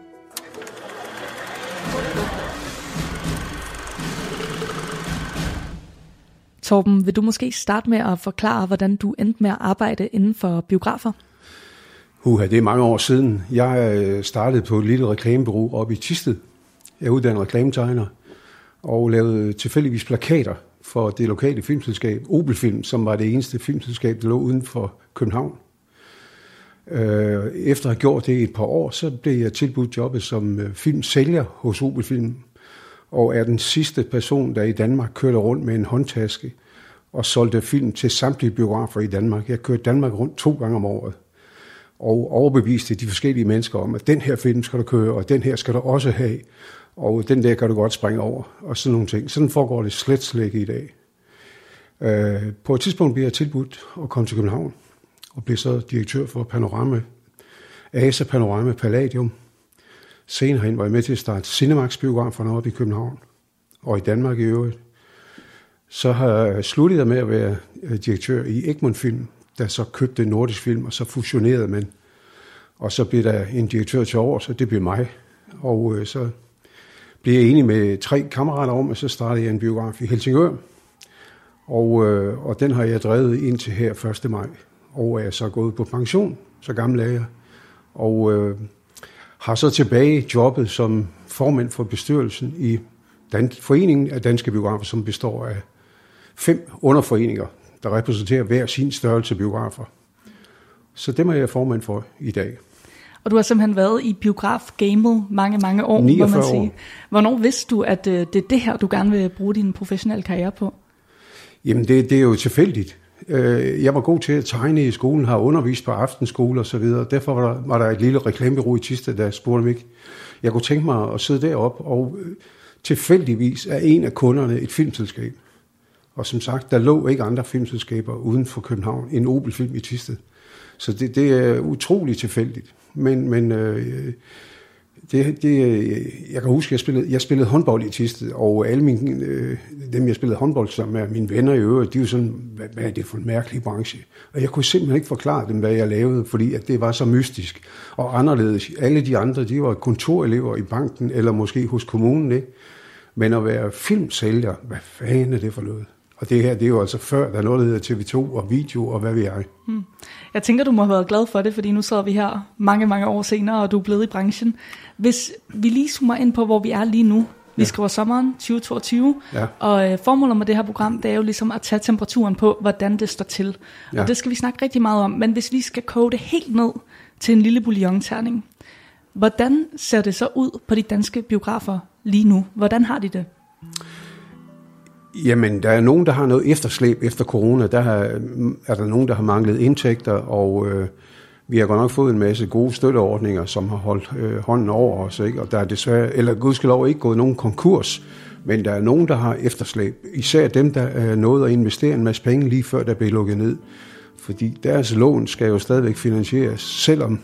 Speaker 1: Torben, vil du måske starte med at forklare, hvordan du endte med at arbejde inden for biografer?
Speaker 3: Uha, det er mange år siden. Jeg øh, startede på et lille reklamebureau oppe i Tisted. Jeg er uddannet reklametegner og lavede tilfældigvis plakater for det lokale filmselskab, Opelfilm, som var det eneste filmselskab, der lå uden for København. Øh, efter at have gjort det et par år, så blev jeg tilbudt jobbet som øh, filmsælger hos Opelfilm, og er den sidste person, der i Danmark kørte rundt med en håndtaske og solgte film til samtlige biografer i Danmark. Jeg kørte Danmark rundt to gange om året og overbeviste de forskellige mennesker om, at den her film skal du køre, og den her skal du også have, og den der kan du godt springe over, og sådan nogle ting. Sådan foregår det slet slet ikke i dag. Øh, på et tidspunkt bliver jeg tilbudt at komme til København, og blev så direktør for Panorama, ASA Panorama Palladium. Senere hen var jeg med til at starte Cinemax biograferne oppe i København, og i Danmark i øvrigt. Så har jeg sluttet med at være øh, direktør i Egmont Film, der så købte Nordisk Film, og så fusionerede man. Og så blev der en direktør til over, så det blev mig. Og øh, så blev jeg enig med tre kammerater om, at så startede jeg en biograf i Helsingør. Og, øh, og den har jeg drevet indtil her 1. maj. Og er så gået på pension, så gammel er jeg. Og øh, har så tilbage jobbet som formand for bestyrelsen i Dan- Foreningen af Danske Biografer, som består af fem underforeninger, der repræsenterer hver sin størrelse biografer. Så det må jeg formand for i dag.
Speaker 1: Og du har simpelthen været i biograf-gamet mange, mange år, må man sige. År. Hvornår vidste du, at øh, det er det her, du gerne vil bruge din professionelle karriere på?
Speaker 3: Jamen, det, det er jo tilfældigt. Øh, jeg var god til at tegne i skolen, har undervist på aftenskole og så videre. Derfor var der, var der et lille reklamebureau i Tiste, der spurgte mig, jeg kunne tænke mig at sidde derop og øh, tilfældigvis er en af kunderne et filmselskab. Og som sagt, der lå ikke andre filmselskaber uden for København end Opel Film i Tisted. Så det, det er utroligt tilfældigt. Men, men øh, det, det, jeg kan huske, jeg spillede, jeg spillede håndbold i Tisted, og alle mine, øh, dem, jeg spillede håndbold sammen med, mine venner i øvrigt, de var sådan, hvad, hvad er det for en mærkelig branche? Og jeg kunne simpelthen ikke forklare dem, hvad jeg lavede, fordi at det var så mystisk og anderledes. Alle de andre, de var kontorelever i banken, eller måske hos kommunen, ikke? Men at være filmsælger, hvad fanden er det for noget? Og det her, det er jo altså før, der er noget, der hedder TV2 og video, og hvad ved jeg. Hmm.
Speaker 1: Jeg tænker, du må have været glad for det, fordi nu sidder vi her mange, mange år senere, og du er blevet i branchen. Hvis vi lige zoomer ind på, hvor vi er lige nu. Vi ja. skriver sommeren 2022, ja. og øh, formålet med det her program, det er jo ligesom at tage temperaturen på, hvordan det står til. Ja. Og det skal vi snakke rigtig meget om. Men hvis vi skal koge det helt ned til en lille bouillon-terning, hvordan ser det så ud på de danske biografer lige nu? Hvordan har de det?
Speaker 3: Jamen, der er nogen, der har noget efterslæb efter corona. Der er, er der nogen, der har manglet indtægter, og øh, vi har godt nok fået en masse gode støtteordninger, som har holdt øh, hånden over os. Ikke? Og der er desværre, eller gudskelov ikke gået nogen konkurs, men der er nogen, der har efterslæb. Især dem, der øh, er nået at investere en masse penge lige før der blev lukket ned. Fordi deres lån skal jo stadigvæk finansieres, selvom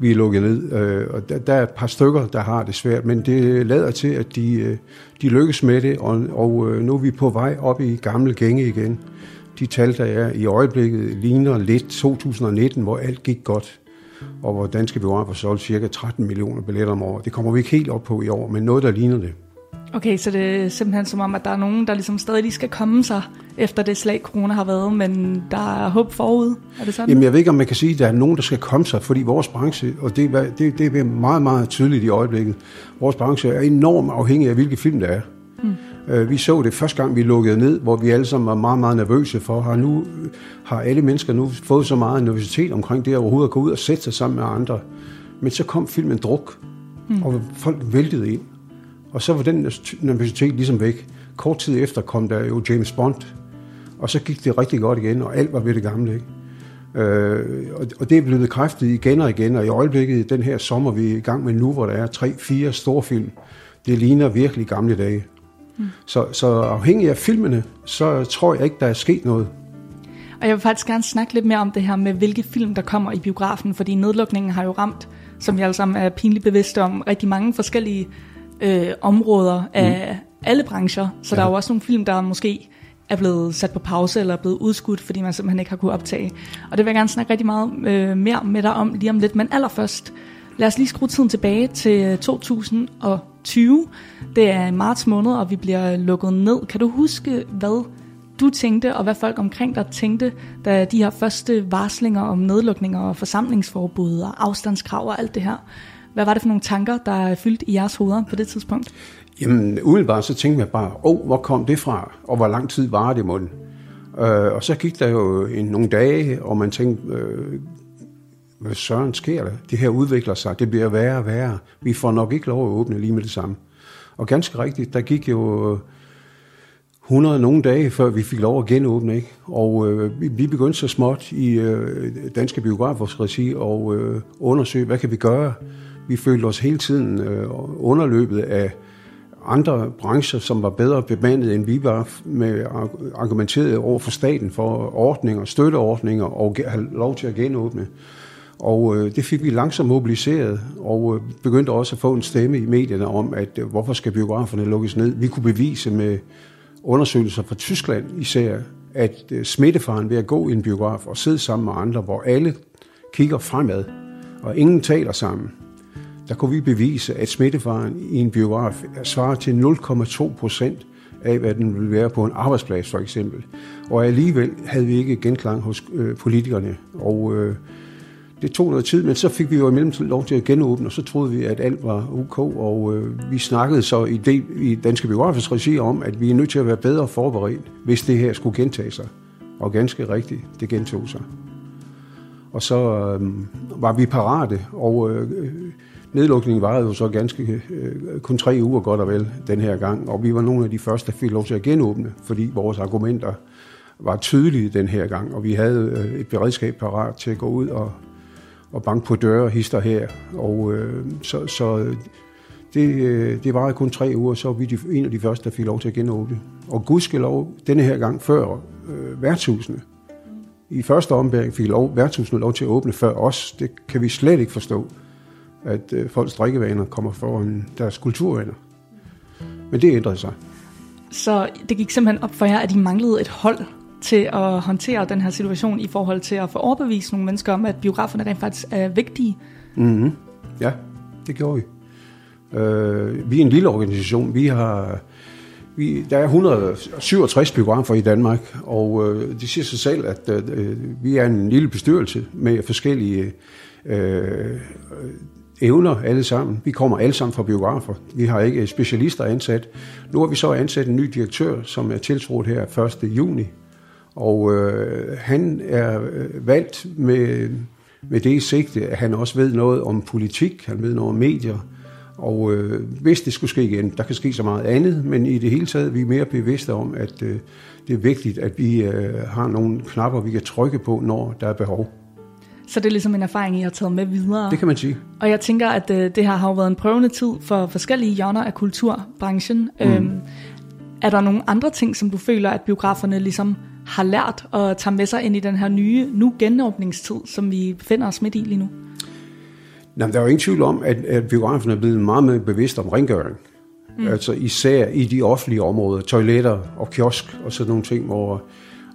Speaker 3: vi er lukket ned. Øh, og der, der er et par stykker, der har det svært, men det lader til, at de, øh, de lykkes med det, og, og øh, nu er vi på vej op i gamle gænge igen. De tal, der er i øjeblikket, ligner lidt 2019, hvor alt gik godt, og hvor danske biografer solgte ca. 13 millioner billetter om året. Det kommer vi ikke helt op på i år, men noget, der ligner det.
Speaker 1: Okay, så det er simpelthen som om, at der er nogen, der ligesom stadig lige skal komme sig efter det slag, corona har været, men der er håb forud. Er det sådan?
Speaker 3: Jamen, jeg ved ikke, om man kan sige, at der er nogen, der skal komme sig, fordi vores branche, og det, det, det er meget, meget tydeligt i øjeblikket, vores branche er enormt afhængig af, hvilke film der er. Mm. Vi så det første gang, vi lukkede ned, hvor vi alle sammen var meget, meget nervøse for, har, nu, har alle mennesker nu fået så meget nervøsitet omkring det at overhovedet gå ud og sætte sig sammen med andre. Men så kom filmen Druk, mm. og folk væltede ind. Og så var den nervøsitet ligesom væk. Kort tid efter kom der jo James Bond, og så gik det rigtig godt igen, og alt var ved det gamle. Ikke? Øh, og det er blevet bekræftet igen og igen, og i øjeblikket, den her sommer, vi er i gang med nu, hvor der er tre, fire store film, det ligner virkelig gamle dage. Mm. Så, så afhængig af filmene, så tror jeg ikke, der er sket noget.
Speaker 1: Og jeg vil faktisk gerne snakke lidt mere om det her med, hvilke film, der kommer i biografen, fordi nedlukningen har jo ramt, som vi alle sammen er pinligt bevidste om, rigtig mange forskellige øh, områder af mm. alle brancher. Så ja. der er jo også nogle film, der måske er blevet sat på pause eller er blevet udskudt, fordi man simpelthen ikke har kunne optage. Og det vil jeg gerne snakke rigtig meget øh, mere med dig om lige om lidt. Men allerførst, lad os lige skrue tiden tilbage til 2020. Det er marts måned, og vi bliver lukket ned. Kan du huske, hvad du tænkte, og hvad folk omkring dig tænkte, da de her første varslinger om nedlukninger og forsamlingsforbud og afstandskrav og alt det her hvad var det for nogle tanker, der fyldte i jeres hoveder på det tidspunkt?
Speaker 3: Jamen, umiddelbart så tænkte jeg bare, åh, oh, hvor kom det fra, og hvor lang tid var det måden? Øh, og så gik der jo en, nogle dage, og man tænkte, øh, hvad søren sker der? Det her udvikler sig, det bliver værre og værre. Vi får nok ikke lov at åbne lige med det samme. Og ganske rigtigt, der gik jo øh, 100 nogle dage, før vi fik lov at genåbne. Ikke? Og øh, vi begyndte så småt i øh, Danske Biografers regi og øh, undersøge, hvad kan vi gøre? Vi følte os hele tiden øh, underløbet af andre brancher, som var bedre bemandet, end vi var, med argumenteret over for staten for ordninger, støtteordninger og have lov til at genåbne. Og øh, det fik vi langsomt mobiliseret, og øh, begyndte også at få en stemme i medierne om, at øh, hvorfor skal biograferne lukkes ned? Vi kunne bevise med undersøgelser fra Tyskland især, at øh, smittefaren ved at gå i en biograf og sidde sammen med andre, hvor alle kigger fremad, og ingen taler sammen, der kunne vi bevise, at smittefaren i en biograf svarer til 0,2 procent af, hvad den ville være på en arbejdsplads for eksempel. Og alligevel havde vi ikke genklang hos øh, politikerne. Og øh, det tog noget tid, men så fik vi jo i mellemtiden lov til at genåbne, og så troede vi, at alt var ok. Og øh, vi snakkede så i, det, i Danske Biografers regi om, at vi er nødt til at være bedre forberedt, hvis det her skulle gentage sig. Og ganske rigtigt, det gentog sig. Og så øh, var vi parate, og øh, Nedlukningen varede jo så ganske øh, kun tre uger godt og vel den her gang, og vi var nogle af de første, der fik lov til at genåbne, fordi vores argumenter var tydelige den her gang, og vi havde øh, et beredskab parat til at gå ud og, og banke på døre og hister her. Og øh, så, så øh, det, øh, det varede kun tre uger, så var vi de, en af de første, der fik lov til at genåbne. Og gudskelov, denne her gang før øh, værtshusene. I første ombæring fik lov, værtshusene lov til at åbne før os. Det kan vi slet ikke forstå, at øh, folks drikkevaner kommer foran deres kulturvaner. Men det ændrede sig.
Speaker 1: Så det gik simpelthen op for jer, at I manglede et hold til at håndtere den her situation i forhold til at få overbevist nogle mennesker om, at biograferne rent faktisk er vigtige?
Speaker 3: Mm-hmm. Ja, det gjorde vi. Øh, vi er en lille organisation. Vi har, vi, der er 167 biografer i Danmark, og øh, det siger sig selv, at øh, vi er en lille bestyrelse med forskellige øh, evner alle sammen. Vi kommer alle sammen fra biografer. Vi har ikke specialister ansat. Nu har vi så ansat en ny direktør, som er tiltrådt her 1. juni. Og øh, han er øh, valgt med, med det i sigte, at han også ved noget om politik, han ved noget om medier. Og øh, hvis det skulle ske igen, der kan ske så meget andet, men i det hele taget vi er mere bevidste om, at øh, det er vigtigt, at vi øh, har nogle knapper, vi kan trykke på, når der er behov.
Speaker 1: Så det er ligesom en erfaring, I har taget med videre.
Speaker 3: Det kan man sige.
Speaker 1: Og jeg tænker, at øh, det her har jo været en prøvende tid for forskellige hjørner af kulturbranchen. Mm. Øhm, er der nogle andre ting, som du føler, at biograferne ligesom har lært at tage med sig ind i den her nye, nu genåbningstid, som vi befinder os midt i lige nu?
Speaker 3: Jamen, der er jo ingen tvivl om, at, at biograferne er blevet meget mere bevidst om rengøring. Mm. Altså især i de offentlige områder, toiletter og kiosk og sådan nogle ting, hvor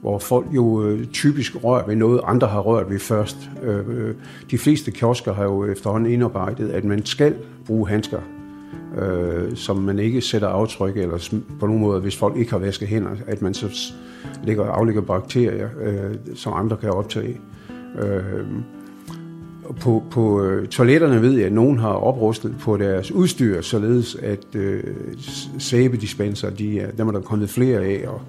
Speaker 3: hvor folk jo øh, typisk rører ved noget, andre har rørt ved først. Øh, øh, de fleste kiosker har jo efterhånden indarbejdet, at man skal bruge handsker, øh, som man ikke sætter aftryk, eller på nogen måde, hvis folk ikke har vasket hænder, at man så lægger, aflægger bakterier, øh, som andre kan optage. Øh, på, på øh, toiletterne ved jeg, at nogen har oprustet på deres udstyr, således at øh, sæbedispenser, de er, dem er der kommet flere af, og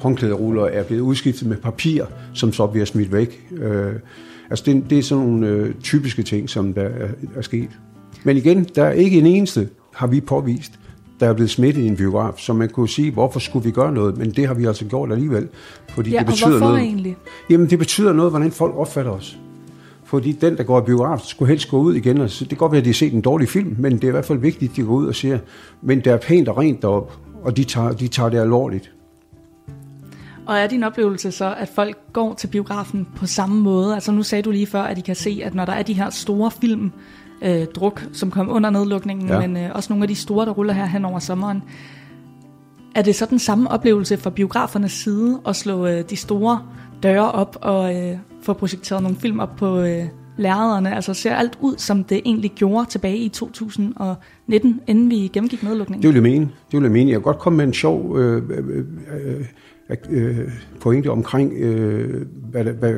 Speaker 3: håndklæderuller er blevet udskiftet med papir, som så bliver smidt væk. Øh, altså det, det er sådan nogle øh, typiske ting, som der er, er sket. Men igen, der er ikke en eneste, har vi påvist, der er blevet smittet i en biograf, så man kunne sige, hvorfor skulle vi gøre noget? Men det har vi altså gjort alligevel. Fordi
Speaker 1: ja,
Speaker 3: det betyder
Speaker 1: og hvorfor
Speaker 3: noget.
Speaker 1: egentlig?
Speaker 3: Jamen, det betyder noget, hvordan folk opfatter os. Fordi den, der går i biograf, skulle helst gå ud igen. Og det kan godt være, at de har set en dårlig film, men det er i hvert fald vigtigt, at de går ud og siger, men det er pænt og rent deroppe, og de tager, de tager det alvorligt.
Speaker 1: Og er din oplevelse så, at folk går til biografen på samme måde? Altså nu sagde du lige før, at de kan se, at når der er de her store film, øh, druk, som kom under nedlukningen, ja. men øh, også nogle af de store, der ruller her hen over sommeren. Er det så den samme oplevelse fra biografernes side at slå øh, de store døre op og øh, få projekteret nogle film op på øh, lærrederne? Altså ser alt ud, som det egentlig gjorde tilbage i 2019, inden vi gennemgik nedlukningen?
Speaker 3: Det vil jeg mene. Det vil jeg mene. Jeg kan godt komme med en sjov øh, øh, øh, øh, pointe omkring, øh, hvad, hvad,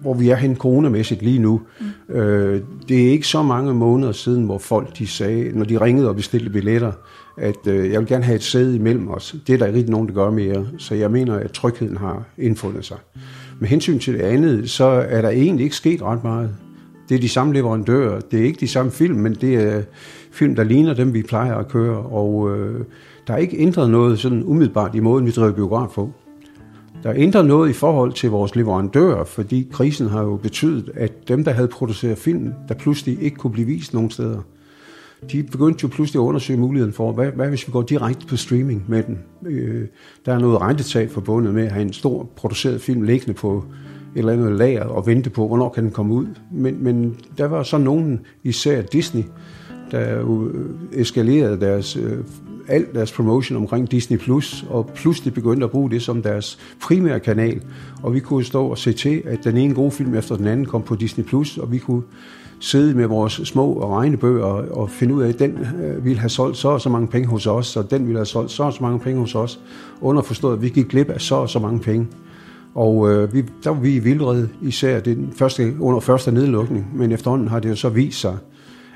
Speaker 3: hvor vi er hen coronamæssigt lige nu. Mm. Øh, det er ikke så mange måneder siden, hvor folk de sagde, når de ringede og bestilte billetter, at øh, jeg vil gerne have et sæde imellem os. Det er der ikke rigtig nogen, der gør mere. Så jeg mener, at trygheden har indfundet sig. Med hensyn til det andet, så er der egentlig ikke sket ret meget. Det er de samme leverandører. Det er ikke de samme film, men det er film, der ligner dem, vi plejer at køre. Og øh, der er ikke ændret noget sådan umiddelbart i måden, vi driver biograf på. Der er ændret noget i forhold til vores leverandører, fordi krisen har jo betydet, at dem, der havde produceret film, der pludselig ikke kunne blive vist nogen steder, de begyndte jo pludselig at undersøge muligheden for, hvad, hvad hvis vi går direkte på streaming med den? Øh, der er noget rentetab forbundet med at have en stor produceret film liggende på et eller andet lager og vente på, hvornår kan den komme ud. Men, men der var så nogen, især Disney, der jo øh, eskalerede deres, øh, alt deres promotion omkring Disney Plus, og pludselig begyndte at bruge det som deres primære kanal. Og vi kunne stå og se til, at den ene gode film efter den anden kom på Disney Plus, og vi kunne sidde med vores små regnebøger og finde ud af, at den øh, ville have solgt så og så mange penge hos os, og den ville have solgt så og så mange penge hos os. Underforstået, at vi gik glip af så og så mange penge. Og øh, vi, der var vi i vildrede, især den første, under første nedlukning, men efterhånden har det jo så vist sig,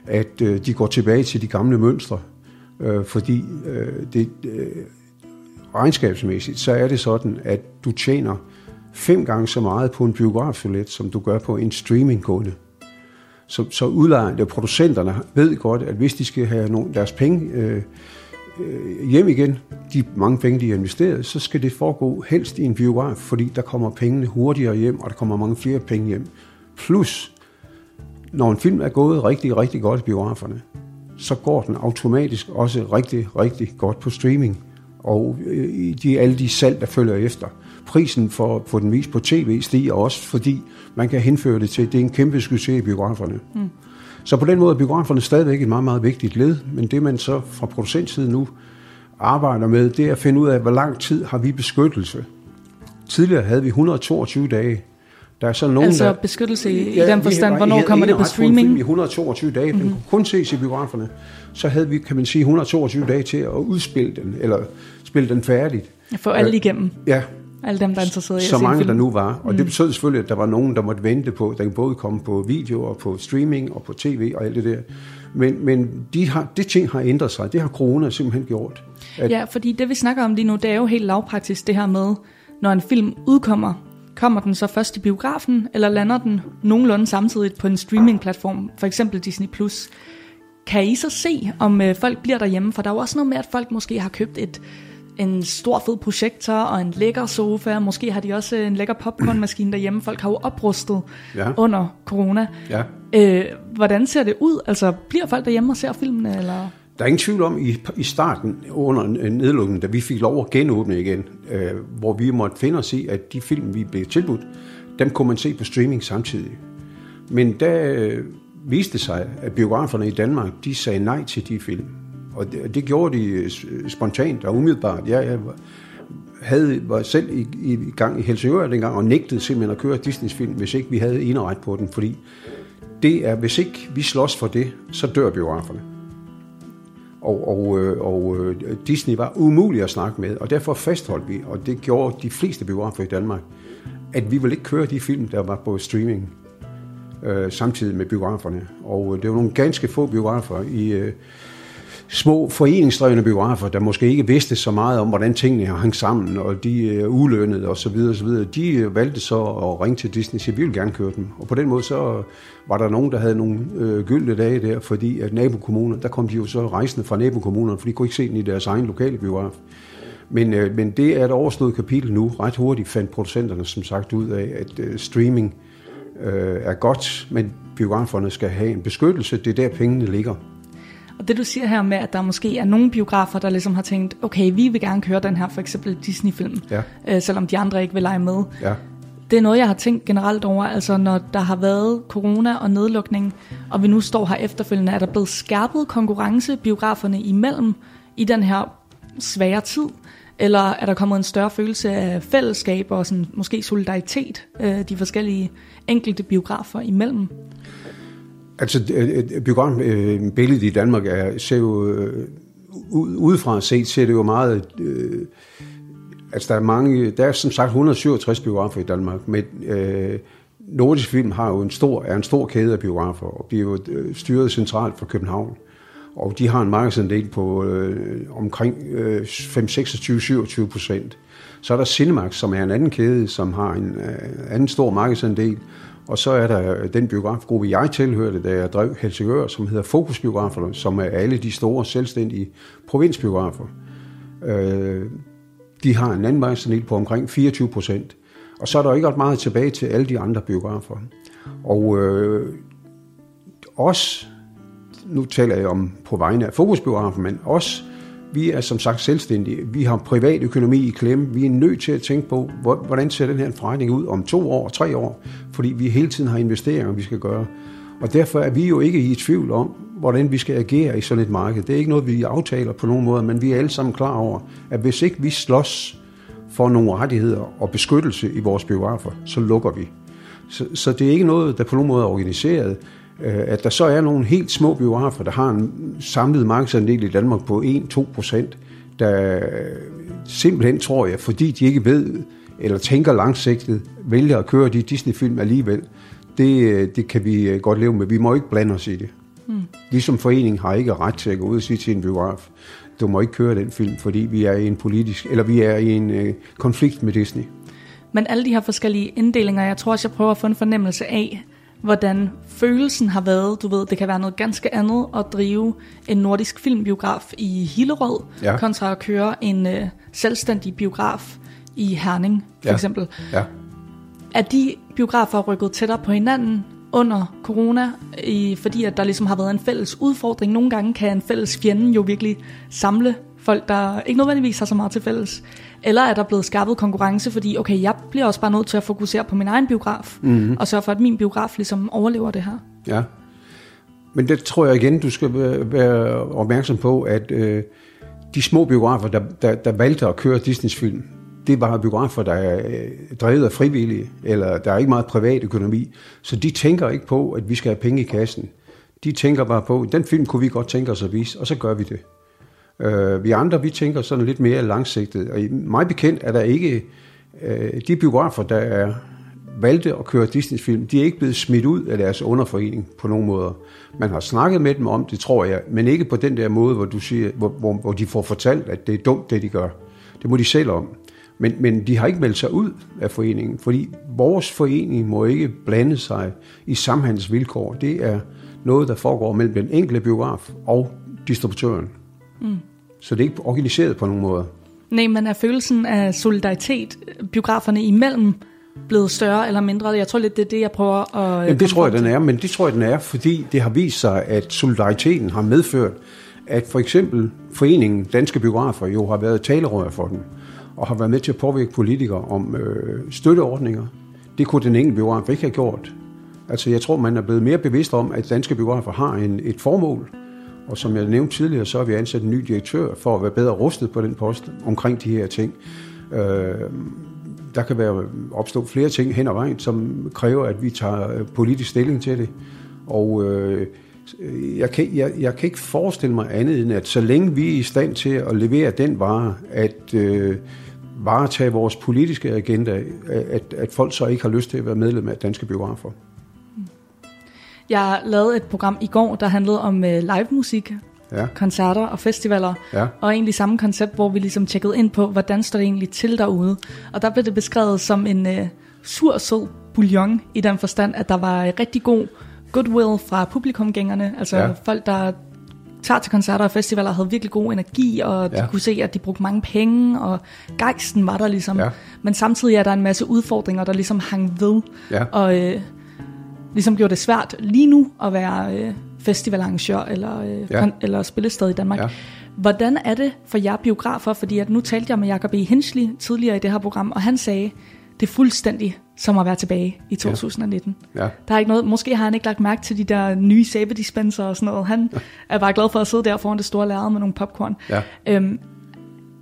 Speaker 3: at øh, de går tilbage til de gamle mønstre, øh, fordi øh, det, øh, regnskabsmæssigt, så er det sådan, at du tjener fem gange så meget på en biografbillet, som du gør på en streamingkunde. Så, så udlejerne og producenterne ved godt, at hvis de skal have nogle, deres penge øh, øh, hjem igen, de mange penge, de har investeret, så skal det foregå helst i en biograf, fordi der kommer pengene hurtigere hjem, og der kommer mange flere penge hjem. Plus, når en film er gået rigtig, rigtig godt i biograferne, så går den automatisk også rigtig, rigtig godt på streaming. Og øh, de, alle de salg, der følger efter. Prisen for at få den vist på tv stiger også, fordi man kan henføre det til, det er en kæmpe succes i biograferne. Mm. Så på den måde er biograferne stadigvæk et meget, meget vigtigt led, men det man så fra producentsiden nu arbejder med, det er at finde ud af, hvor lang tid har vi beskyttelse. Tidligere havde vi 122 dage.
Speaker 1: Der er så nogen, altså der, beskyttelse i, ja, den forstand, hvornår kommer det på streaming?
Speaker 3: I 122 dage, mm-hmm. den kunne kun ses i biograferne. Så havde vi, kan man sige, 122 dage til at udspille den, eller spille den færdigt.
Speaker 1: Få alle øh, igennem.
Speaker 3: Ja,
Speaker 1: alle dem, der er interesseret
Speaker 3: i Så mange, film. der nu var. Og mm. det betød selvfølgelig, at der var nogen, der måtte vente på, der både komme på video og på streaming og på tv og alt det der. Men, men de har, det ting har ændret sig. Det har corona simpelthen gjort.
Speaker 1: At ja, fordi det vi snakker om lige nu, det er jo helt lavpraktisk det her med, når en film udkommer, kommer den så først i biografen, eller lander den nogenlunde samtidig på en streamingplatform, for eksempel Disney+. Plus. Kan I så se, om øh, folk bliver derhjemme? For der er jo også noget med, at folk måske har købt et en stor fed projektor og en lækker sofa. Måske har de også en lækker popcornmaskine derhjemme. Folk har jo oprustet ja. under corona. Ja. Øh, hvordan ser det ud? Altså, bliver folk derhjemme og ser filmene? Eller?
Speaker 3: Der er ingen tvivl om, i, i starten under en nedlukning, da vi fik lov at genåbne igen, øh, hvor vi måtte finde os i, at de film, vi blev tilbudt, dem kunne man se på streaming samtidig. Men da øh, viste sig, at biograferne i Danmark, de sagde nej til de film. Og det, det gjorde de øh, øh, spontant og umiddelbart. Jeg, jeg havde, var selv i, i gang i Helsingør dengang og nægtede simpelthen at køre Disneys film, hvis ikke vi havde eneret på den, fordi det er, hvis ikke vi slås for det, så dør biograferne. Og, og, øh, og Disney var umulig at snakke med, og derfor fastholdt vi, og det gjorde de fleste biografer i Danmark, at vi ville ikke køre de film, der var på streaming øh, samtidig med biograferne. Og det var nogle ganske få biografer i, øh, små foreningsdrevne biografer, der måske ikke vidste så meget om, hvordan tingene hang sammen, og de er ulønnede og så videre, og så videre. De øh, valgte så at ringe til Disney og sige, vi vil gerne køre dem. Og på den måde så øh, var der nogen, der havde nogle øh, gyldne dage der, fordi at nabokommuner, der kom de jo så rejsende fra nabokommunerne, for de kunne ikke se den i deres egen lokale biograf. Men, øh, men det er et overstået kapitel nu. Ret hurtigt fandt producenterne som sagt ud af, at øh, streaming øh, er godt, men biograferne skal have en beskyttelse. Det er der, pengene ligger.
Speaker 1: Og det du siger her med, at der måske er nogle biografer, der ligesom har tænkt, okay, vi vil gerne køre den her for eksempel Disney-film, ja. øh, selvom de andre ikke vil lege med. Ja. Det er noget, jeg har tænkt generelt over, altså når der har været corona og nedlukning, og vi nu står her efterfølgende, er der blevet skærpet konkurrence biograferne imellem i den her svære tid, eller er der kommet en større følelse af fællesskab og sådan, måske solidaritet øh, de forskellige enkelte biografer imellem?
Speaker 3: Altså, øh, øh, biografbilledet øh, i Danmark er, ser jo udefra set, ser det jo meget... Øh, altså, der er mange... Der er som sagt 167 biografer i Danmark, men øh, Nordisk Film har jo en stor, er en stor kæde af biografer, og bliver jo styret centralt fra København. Og de har en markedsandel på øh, omkring øh, 5, 26, 27 procent. Så er der Cinemax, som er en anden kæde, som har en øh, anden stor markedsandel, og så er der den biografgruppe, jeg tilhørte, da jeg drev Helsingør, som hedder Fokusbiograferne, som er alle de store selvstændige provinsbiografer. Øh, de har en anden markedsandel på omkring 24 procent. Og så er der ikke ret meget tilbage til alle de andre biografer. Og øh, os, nu taler jeg om på vegne af fokusbiografen, men os vi er som sagt selvstændige. Vi har privat økonomi i klemme. Vi er nødt til at tænke på, hvordan ser den her forretning ud om to år, tre år, fordi vi hele tiden har investeringer, vi skal gøre. Og derfor er vi jo ikke i tvivl om, hvordan vi skal agere i sådan et marked. Det er ikke noget, vi aftaler på nogen måde, men vi er alle sammen klar over, at hvis ikke vi slås for nogle rettigheder og beskyttelse i vores biografer, så lukker vi. Så, så det er ikke noget, der på nogen måde er organiseret. Øh, at der så er nogle helt små biografer, der har en samlet markedsandel i Danmark på 1-2 procent, der simpelthen, tror jeg, fordi de ikke ved eller tænker langsigtet, vælger at køre de Disney-film alligevel. Det, det kan vi godt leve med. Vi må ikke blande os i det. Mm. Vi som forening har ikke ret til at gå ud og sige til en biograf, du må ikke køre den film, fordi vi er i en politisk, eller vi er i en øh, konflikt med Disney.
Speaker 1: Men alle de her forskellige inddelinger, jeg tror også, jeg prøver at få en fornemmelse af, hvordan følelsen har været. Du ved, det kan være noget ganske andet at drive en nordisk filmbiograf i Hillerød,
Speaker 3: Ja.
Speaker 1: kontra at køre en øh, selvstændig biograf i Herning, for
Speaker 3: Ja.
Speaker 1: eksempel.
Speaker 3: Ja.
Speaker 1: Er de biografer rykket tættere på hinanden under corona, i, fordi at der ligesom har været en fælles udfordring? Nogle gange kan en fælles fjende jo virkelig samle folk, der ikke nødvendigvis har så meget til fælles. Eller er der blevet skærpet konkurrence, fordi okay, jeg bliver også bare nødt til at fokusere på min egen biograf, mm-hmm. og sørge for, at min biograf ligesom overlever det her.
Speaker 3: Ja. Men det tror jeg igen, du skal være- være opmærksom på, at øh, de små biografer, der, der, der valgte at køre Disneys film, det var biografer, der er øh, drevet af frivillige, eller der er ikke meget privat økonomi. Så de tænker ikke på, at vi skal have penge i kassen. De tænker bare på, den film kunne vi godt tænke os at vise, og så gør vi det. Øh, vi andre, vi tænker sådan lidt mere langsigtet. Og i- mig bekendt er der ikke... Øh, de biografer, der er valgte at køre Disney-film, de er ikke blevet smidt ud af deres underforening på nogen måder. Man har snakket med dem om det, tror jeg, men ikke på den der måde, hvor, du siger, hvor, hvor, hvor de får fortalt, at det er dumt, det de gør. Det må de selv om. Men, men de har ikke meldt sig ud af foreningen, fordi vores forening må ikke blande sig i samhandelsvilkår. Det er noget, der foregår mellem den enkelte biograf og distributøren. Mm. Så det er ikke organiseret på nogen måde.
Speaker 1: Nej, men er følelsen af solidaritet biograferne imellem blevet større eller mindre? Jeg tror lidt, det er det, jeg prøver at... øh,
Speaker 3: Jamen, det tror jeg, den er, men det tror jeg, den er, fordi det har vist sig, at solidariteten har medført, at for eksempel foreningen Danske Biografer jo har været talerør for den, og har været med til at påvirke politikere om øh, støtteordninger. Det kunne den enkelte biograf ikke have gjort. Altså, jeg tror, man er blevet mere bevidst om, at danske biografer har en, et formål, og som jeg nævnte tidligere, så har vi ansat en ny direktør for at være bedre rustet på den post omkring de her ting. Øh, der kan være opstå flere ting hen ad vejen, som kræver, at vi tager øh, politisk stilling til det. Og øh, jeg, kan, jeg, jeg kan ikke forestille mig andet end, at så længe vi er i stand til at levere den vare, at øh, varetage vores politiske agenda, at, at folk så ikke har lyst til at være medlem af danske biografer.
Speaker 1: Jeg lavede et program i går, der handlede om øh, live musik,
Speaker 3: Ja,
Speaker 1: koncerter og festivaler,
Speaker 3: Ja.
Speaker 1: og egentlig samme koncept, hvor vi ligesom tjekkede ind på, hvordan står det egentlig til derude. Og der blev det beskrevet som en øh, sur, sød bouillon, i den forstand, at der var øh, rigtig god goodwill fra publikumgængerne, altså
Speaker 3: Ja.
Speaker 1: ja. folk, der tager til koncerter og festivaler, havde virkelig god energi, og de
Speaker 3: Ja.
Speaker 1: kunne se, at de brugte mange penge, og gejsten var der ligesom.
Speaker 3: Ja.
Speaker 1: Men samtidig er der en masse udfordringer, der ligesom hang ved,
Speaker 3: Ja.
Speaker 1: og øh, ligesom gjorde det svært lige nu at være øh, festivalarrangør eller, øh,
Speaker 3: Ja.
Speaker 1: eller spillested i Danmark.
Speaker 3: Ja.
Speaker 1: Hvordan er det for jer biografer? Fordi at nu talte jeg med Jacob E. Hinsley tidligere i det her program, og han sagde, det er fuldstændig som at være tilbage i 2019.
Speaker 3: ja.
Speaker 1: Der er ikke noget, måske har han ikke lagt mærke til de der nye sæbedispenser og sådan noget. Han er bare glad for at sidde der foran det store lærred med nogle popcorn.
Speaker 3: Ja.
Speaker 1: Øhm,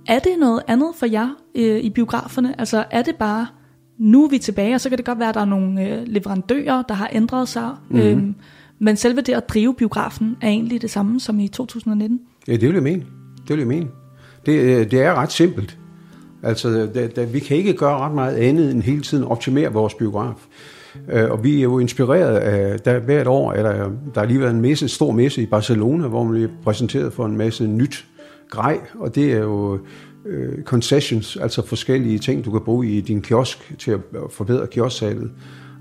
Speaker 1: er det noget andet for jer øh, i biograferne? Altså er det bare, nu er vi tilbage, og så kan det godt være, at der er nogle øh, leverandører, der har ændret sig.
Speaker 3: Mhm.
Speaker 1: Mm-hmm. Øhm, men selve det at drive biografen er egentlig det samme som i 2019.
Speaker 3: Ja, det vil jeg mene. Det vil jeg mene. Det, øh, det er ret simpelt. Altså, da, da, vi kan ikke gøre ret meget andet end hele tiden optimere vores biograf. Øh, og vi er jo inspireret af, der hvert år er der, der har lige været en messe, stor messe i Barcelona, hvor man bliver præsenteret for en masse nyt grej, og det er jo øh, concessions, altså forskellige ting, du kan bruge i din kiosk til at øh, forbedre kiosksalget.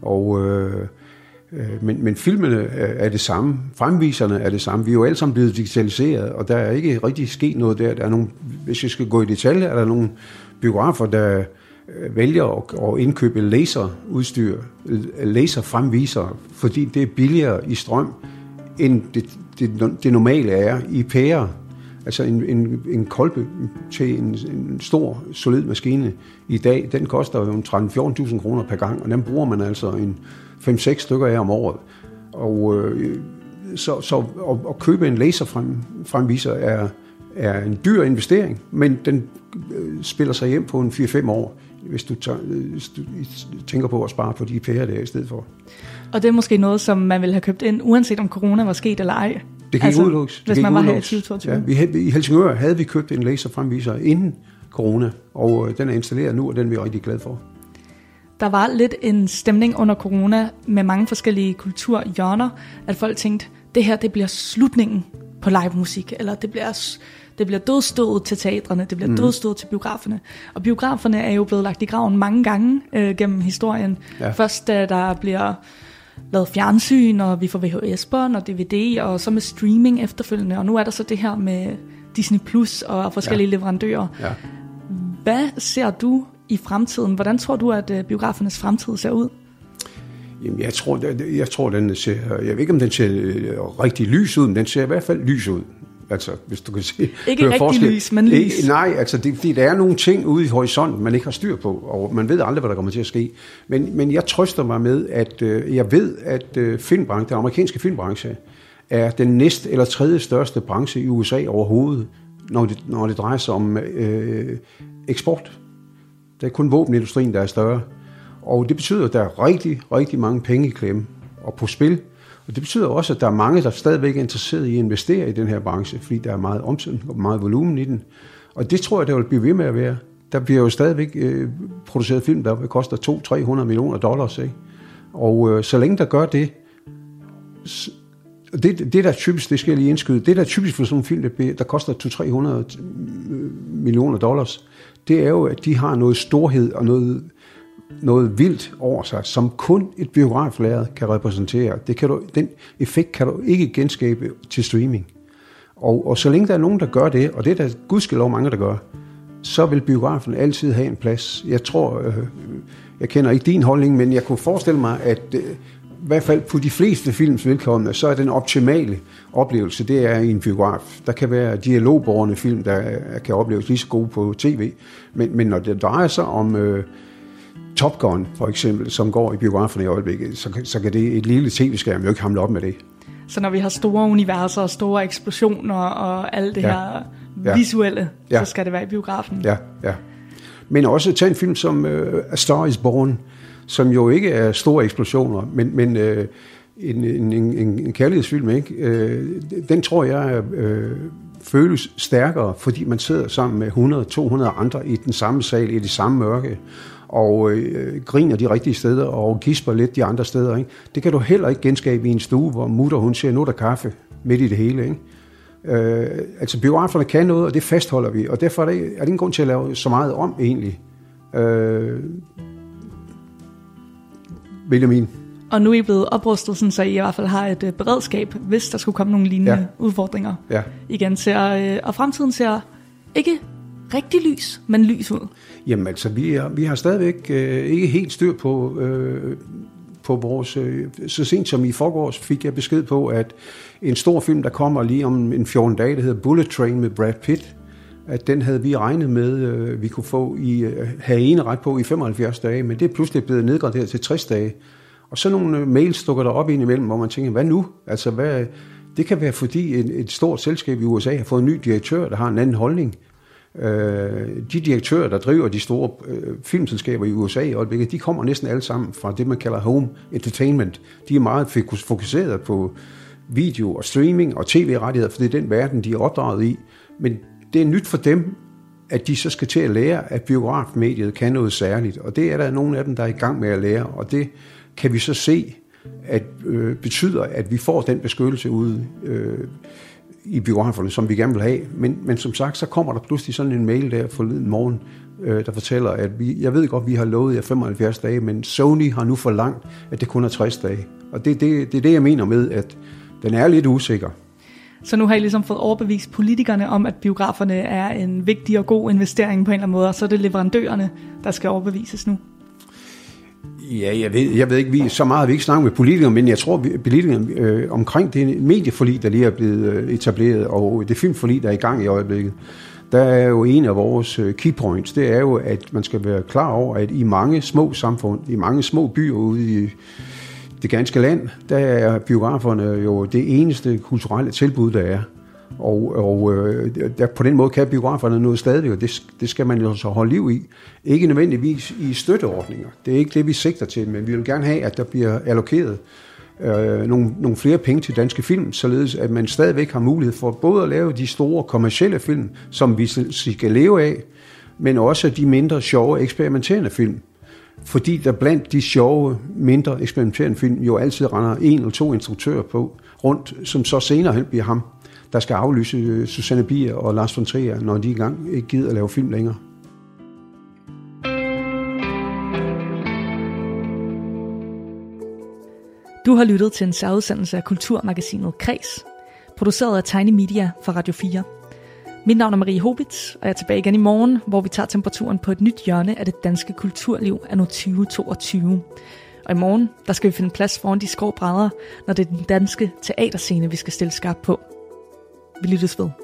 Speaker 3: Og øh, Øh, Men, men filmene er er det samme, fremviserne er det samme. Vi er jo alle sammen blevet digitaliseret, og der er ikke rigtig sket noget der. der er nogle, hvis jeg skal gå i detalje, er der nogle biografer, der øh, vælger at indkøbe laserudstyr, øh, laserfremviser, fordi det er billigere i strøm, end det, det, det normale er i pærer. Altså en, en, en kolbe til en, en stor, solid maskine i dag, den koster jo 13-14.000 kroner per gang, og den bruger man altså en 5-6 stykker af om året. Og øh, så, så at, at købe en laserfremviser er, er en dyr investering, men den øh, spiller sig hjem på en 4-5 år, hvis du, tager, øh, hvis du tænker på at spare på de pærer der i stedet for.
Speaker 1: Og det er måske noget, som man ville have købt ind, uanset om corona var sket eller ej.
Speaker 3: Det kan altså, ikke udelukkes. Det
Speaker 1: Hvis
Speaker 3: kan
Speaker 1: man var her i
Speaker 3: udelukkes.
Speaker 1: 2022.
Speaker 3: Ja, vi, havde- I Helsingør havde vi købt en laserfremviser inden corona, og øh, den er installeret nu, og den er vi rigtig glade for.
Speaker 1: Der var lidt en stemning under corona med mange forskellige kulturhjørner, at folk tænkte, det her det bliver slutningen på live musik, eller det bliver, det bliver dødstået til teatrene, det bliver mm. dødstået til biograferne. Og biograferne er jo blevet lagt i graven mange gange øh, gennem historien.
Speaker 3: Ja.
Speaker 1: Først da der bliver lavet fjernsyn, og vi får VHS-bånd og DVD, og så med streaming efterfølgende, og nu er der så det her med Disney Plus og forskellige ja. leverandører.
Speaker 3: Ja.
Speaker 1: Hvad ser du i fremtiden? Hvordan tror du, at øh, biografernes fremtid ser ud?
Speaker 3: Jamen, jeg tror, jeg, jeg tror, den ser, jeg ved ikke, om den ser øh, rigtig lys ud, men den ser i hvert fald lys ud. Altså, hvis du kan se.
Speaker 1: Ikke rigtig forskel. lys, men lys.
Speaker 3: Ikke, nej, altså, det, fordi der er nogle ting ude i horisonten, man ikke har styr på, og man ved aldrig, hvad der kommer til at ske. Men, men jeg trøster mig med, at øh, jeg ved, at øh, filmbranchen, den amerikanske filmbranche, er den næst eller tredje største branche i USA overhovedet, når det, når det drejer sig om øh, eksport. Det er kun våbenindustrien, der er større. Og det betyder, at der er rigtig, rigtig mange penge i klemme og på spil. Og det betyder også, at der er mange, der stadigvæk er interesseret i at investere i den her branche, fordi der er meget omsætning og meget volumen i den. Og det tror jeg, der vil blive ved med at være. Der bliver jo stadigvæk øh, produceret film, der koster 200-300 millioner dollars. Ikke? Og øh, så længe der gør det, det, det der typisk, det skal jeg lige indskyde, det der typisk for sådan en film, der, der koster 200-300 øh, millioner dollars, det er jo, at de har noget storhed og noget noget vildt over sig, som kun et biograflæret kan repræsentere. Det kan du, den effekt kan du ikke genskabe til streaming. Og, og så længe der er nogen, der gør det, og det er der gudskelov mange, der gør, så vil biografen altid have en plads. Jeg tror, øh, jeg kender ikke din holdning, men jeg kunne forestille mig, at øh, i hvert fald på de fleste films velkomne, så er den optimale oplevelse, det er i en biograf. Der kan være dialogborgerne film, der kan opleves lige så gode på tv, men, men når det drejer sig om øh, Top Gun, for eksempel, som går i biograferne i øjeblikket, så, så kan det et lille tv-skærm jo ikke hamle op med det.
Speaker 1: Så når vi har store universer, store eksplosioner og alt det ja. her ja. visuelle, ja. så skal det være i biografen.
Speaker 3: Ja, ja. Men også tage en film som uh, A Star is Born, som jo ikke er store eksplosioner, men, men uh, en, en, en, en kærlighedsfilm, ikke? Uh, den tror jeg uh, føles stærkere, fordi man sidder sammen med 100-200 andre i den samme sal, i det samme mørke, og øh, griner de rigtige steder, og gisper lidt de andre steder. Ikke? Det kan du heller ikke genskabe i en stue, hvor mutter hun siger, nu er der kaffe midt i det hele. Ikke? Øh, altså biograferne kan noget, og det fastholder vi, og derfor er det, er det ingen grund til at lave så meget om egentlig. Øh, Benjamin.
Speaker 1: Og nu er I blevet oprustet, sådan, så I i hvert fald har et uh, beredskab, hvis der skulle komme nogle lignende ja. udfordringer. Ja. Igen ser, uh, og fremtiden ser ikke rigtig lys, men lys ud.
Speaker 3: Jamen altså, vi, er, vi har stadigvæk øh, ikke helt styr på, øh, på vores... Øh, så sent som i forgårs fik jeg besked på, at en stor film, der kommer lige om en 14 dage, der hedder Bullet Train med Brad Pitt, at den havde vi regnet med, øh, vi kunne få i, øh, have ene ret på i 75 dage, men det er pludselig blevet nedgraderet til 60 dage. Og så nogle øh, mails dukker der op ind imellem, hvor man tænker, hvad nu? Altså, hvad, det kan være, fordi et, et stort selskab i USA har fået en ny direktør, der har en anden holdning. Øh, de direktører, der driver de store øh, filmselskaber i USA i øjeblikket, de kommer næsten alle sammen fra det, man kalder home entertainment. De er meget fokuseret på video og streaming og tv-rettigheder, for det er den verden, de er opdraget i. Men det er nyt for dem, at de så skal til at lære, at biografmediet kan noget særligt. Og det er der nogle af dem, der er i gang med at lære. Og det kan vi så se, at øh, betyder, at vi får den beskyttelse ude øh, i biograferne, som vi gerne vil have. Men, men som sagt, så kommer der pludselig sådan en mail der forleden morgen, øh, der fortæller, at vi, jeg ved godt, vi har lovet jer 75 dage, men Sony har nu forlangt, at det kun er 60 dage. Og det, det, det er det, jeg mener med, at den er lidt usikker.
Speaker 1: Så nu har I ligesom fået overbevist politikerne om, at biograferne er en vigtig og god investering på en eller anden måde, og så er det leverandørerne, der skal overbevises nu.
Speaker 3: Ja, jeg ved, jeg ved ikke, vi, så meget har vi ikke snakket med politikere, men jeg tror, vi, politikere øh, omkring det medieforlig, der lige er blevet øh, etableret, og det filmforlig, der er i gang i øjeblikket, der er jo en af vores øh, key points, det er jo, at man skal være klar over, at i mange små samfund, i mange små byer ude i det ganske land, der er biograferne jo det eneste kulturelle tilbud, der er. Og, og øh, der, på den måde kan biograferne noget stadigvæk, og det, det skal man jo så holde liv i. Ikke nødvendigvis i støtteordninger. Det er ikke det, vi sigter til, men vi vil gerne have, at der bliver allokeret øh, nogle, nogle flere penge til danske film, således at man stadigvæk har mulighed for både at lave de store kommercielle film, som vi skal leve af, men også de mindre sjove eksperimenterende film. Fordi der blandt de sjove, mindre eksperimenterende film jo altid render en eller to instruktører på rundt, som så senere hen bliver ham, der skal aflyse øh, Susanne Bier og Lars von Trier, når de i gang ikke gider at lave film længere.
Speaker 1: Du har lyttet til en særudsendelse af Kulturmagasinet Kres, produceret af Tiny Media for Radio 4. Mit navn er Marie Hobitz, og jeg er tilbage igen i morgen, hvor vi tager temperaturen på et nyt hjørne af det danske kulturliv af nu 2022. Og i morgen, der skal vi finde plads foran de skrå brædder, når det er den danske teaterscene, vi skal stille skarp på. Vi lyttes.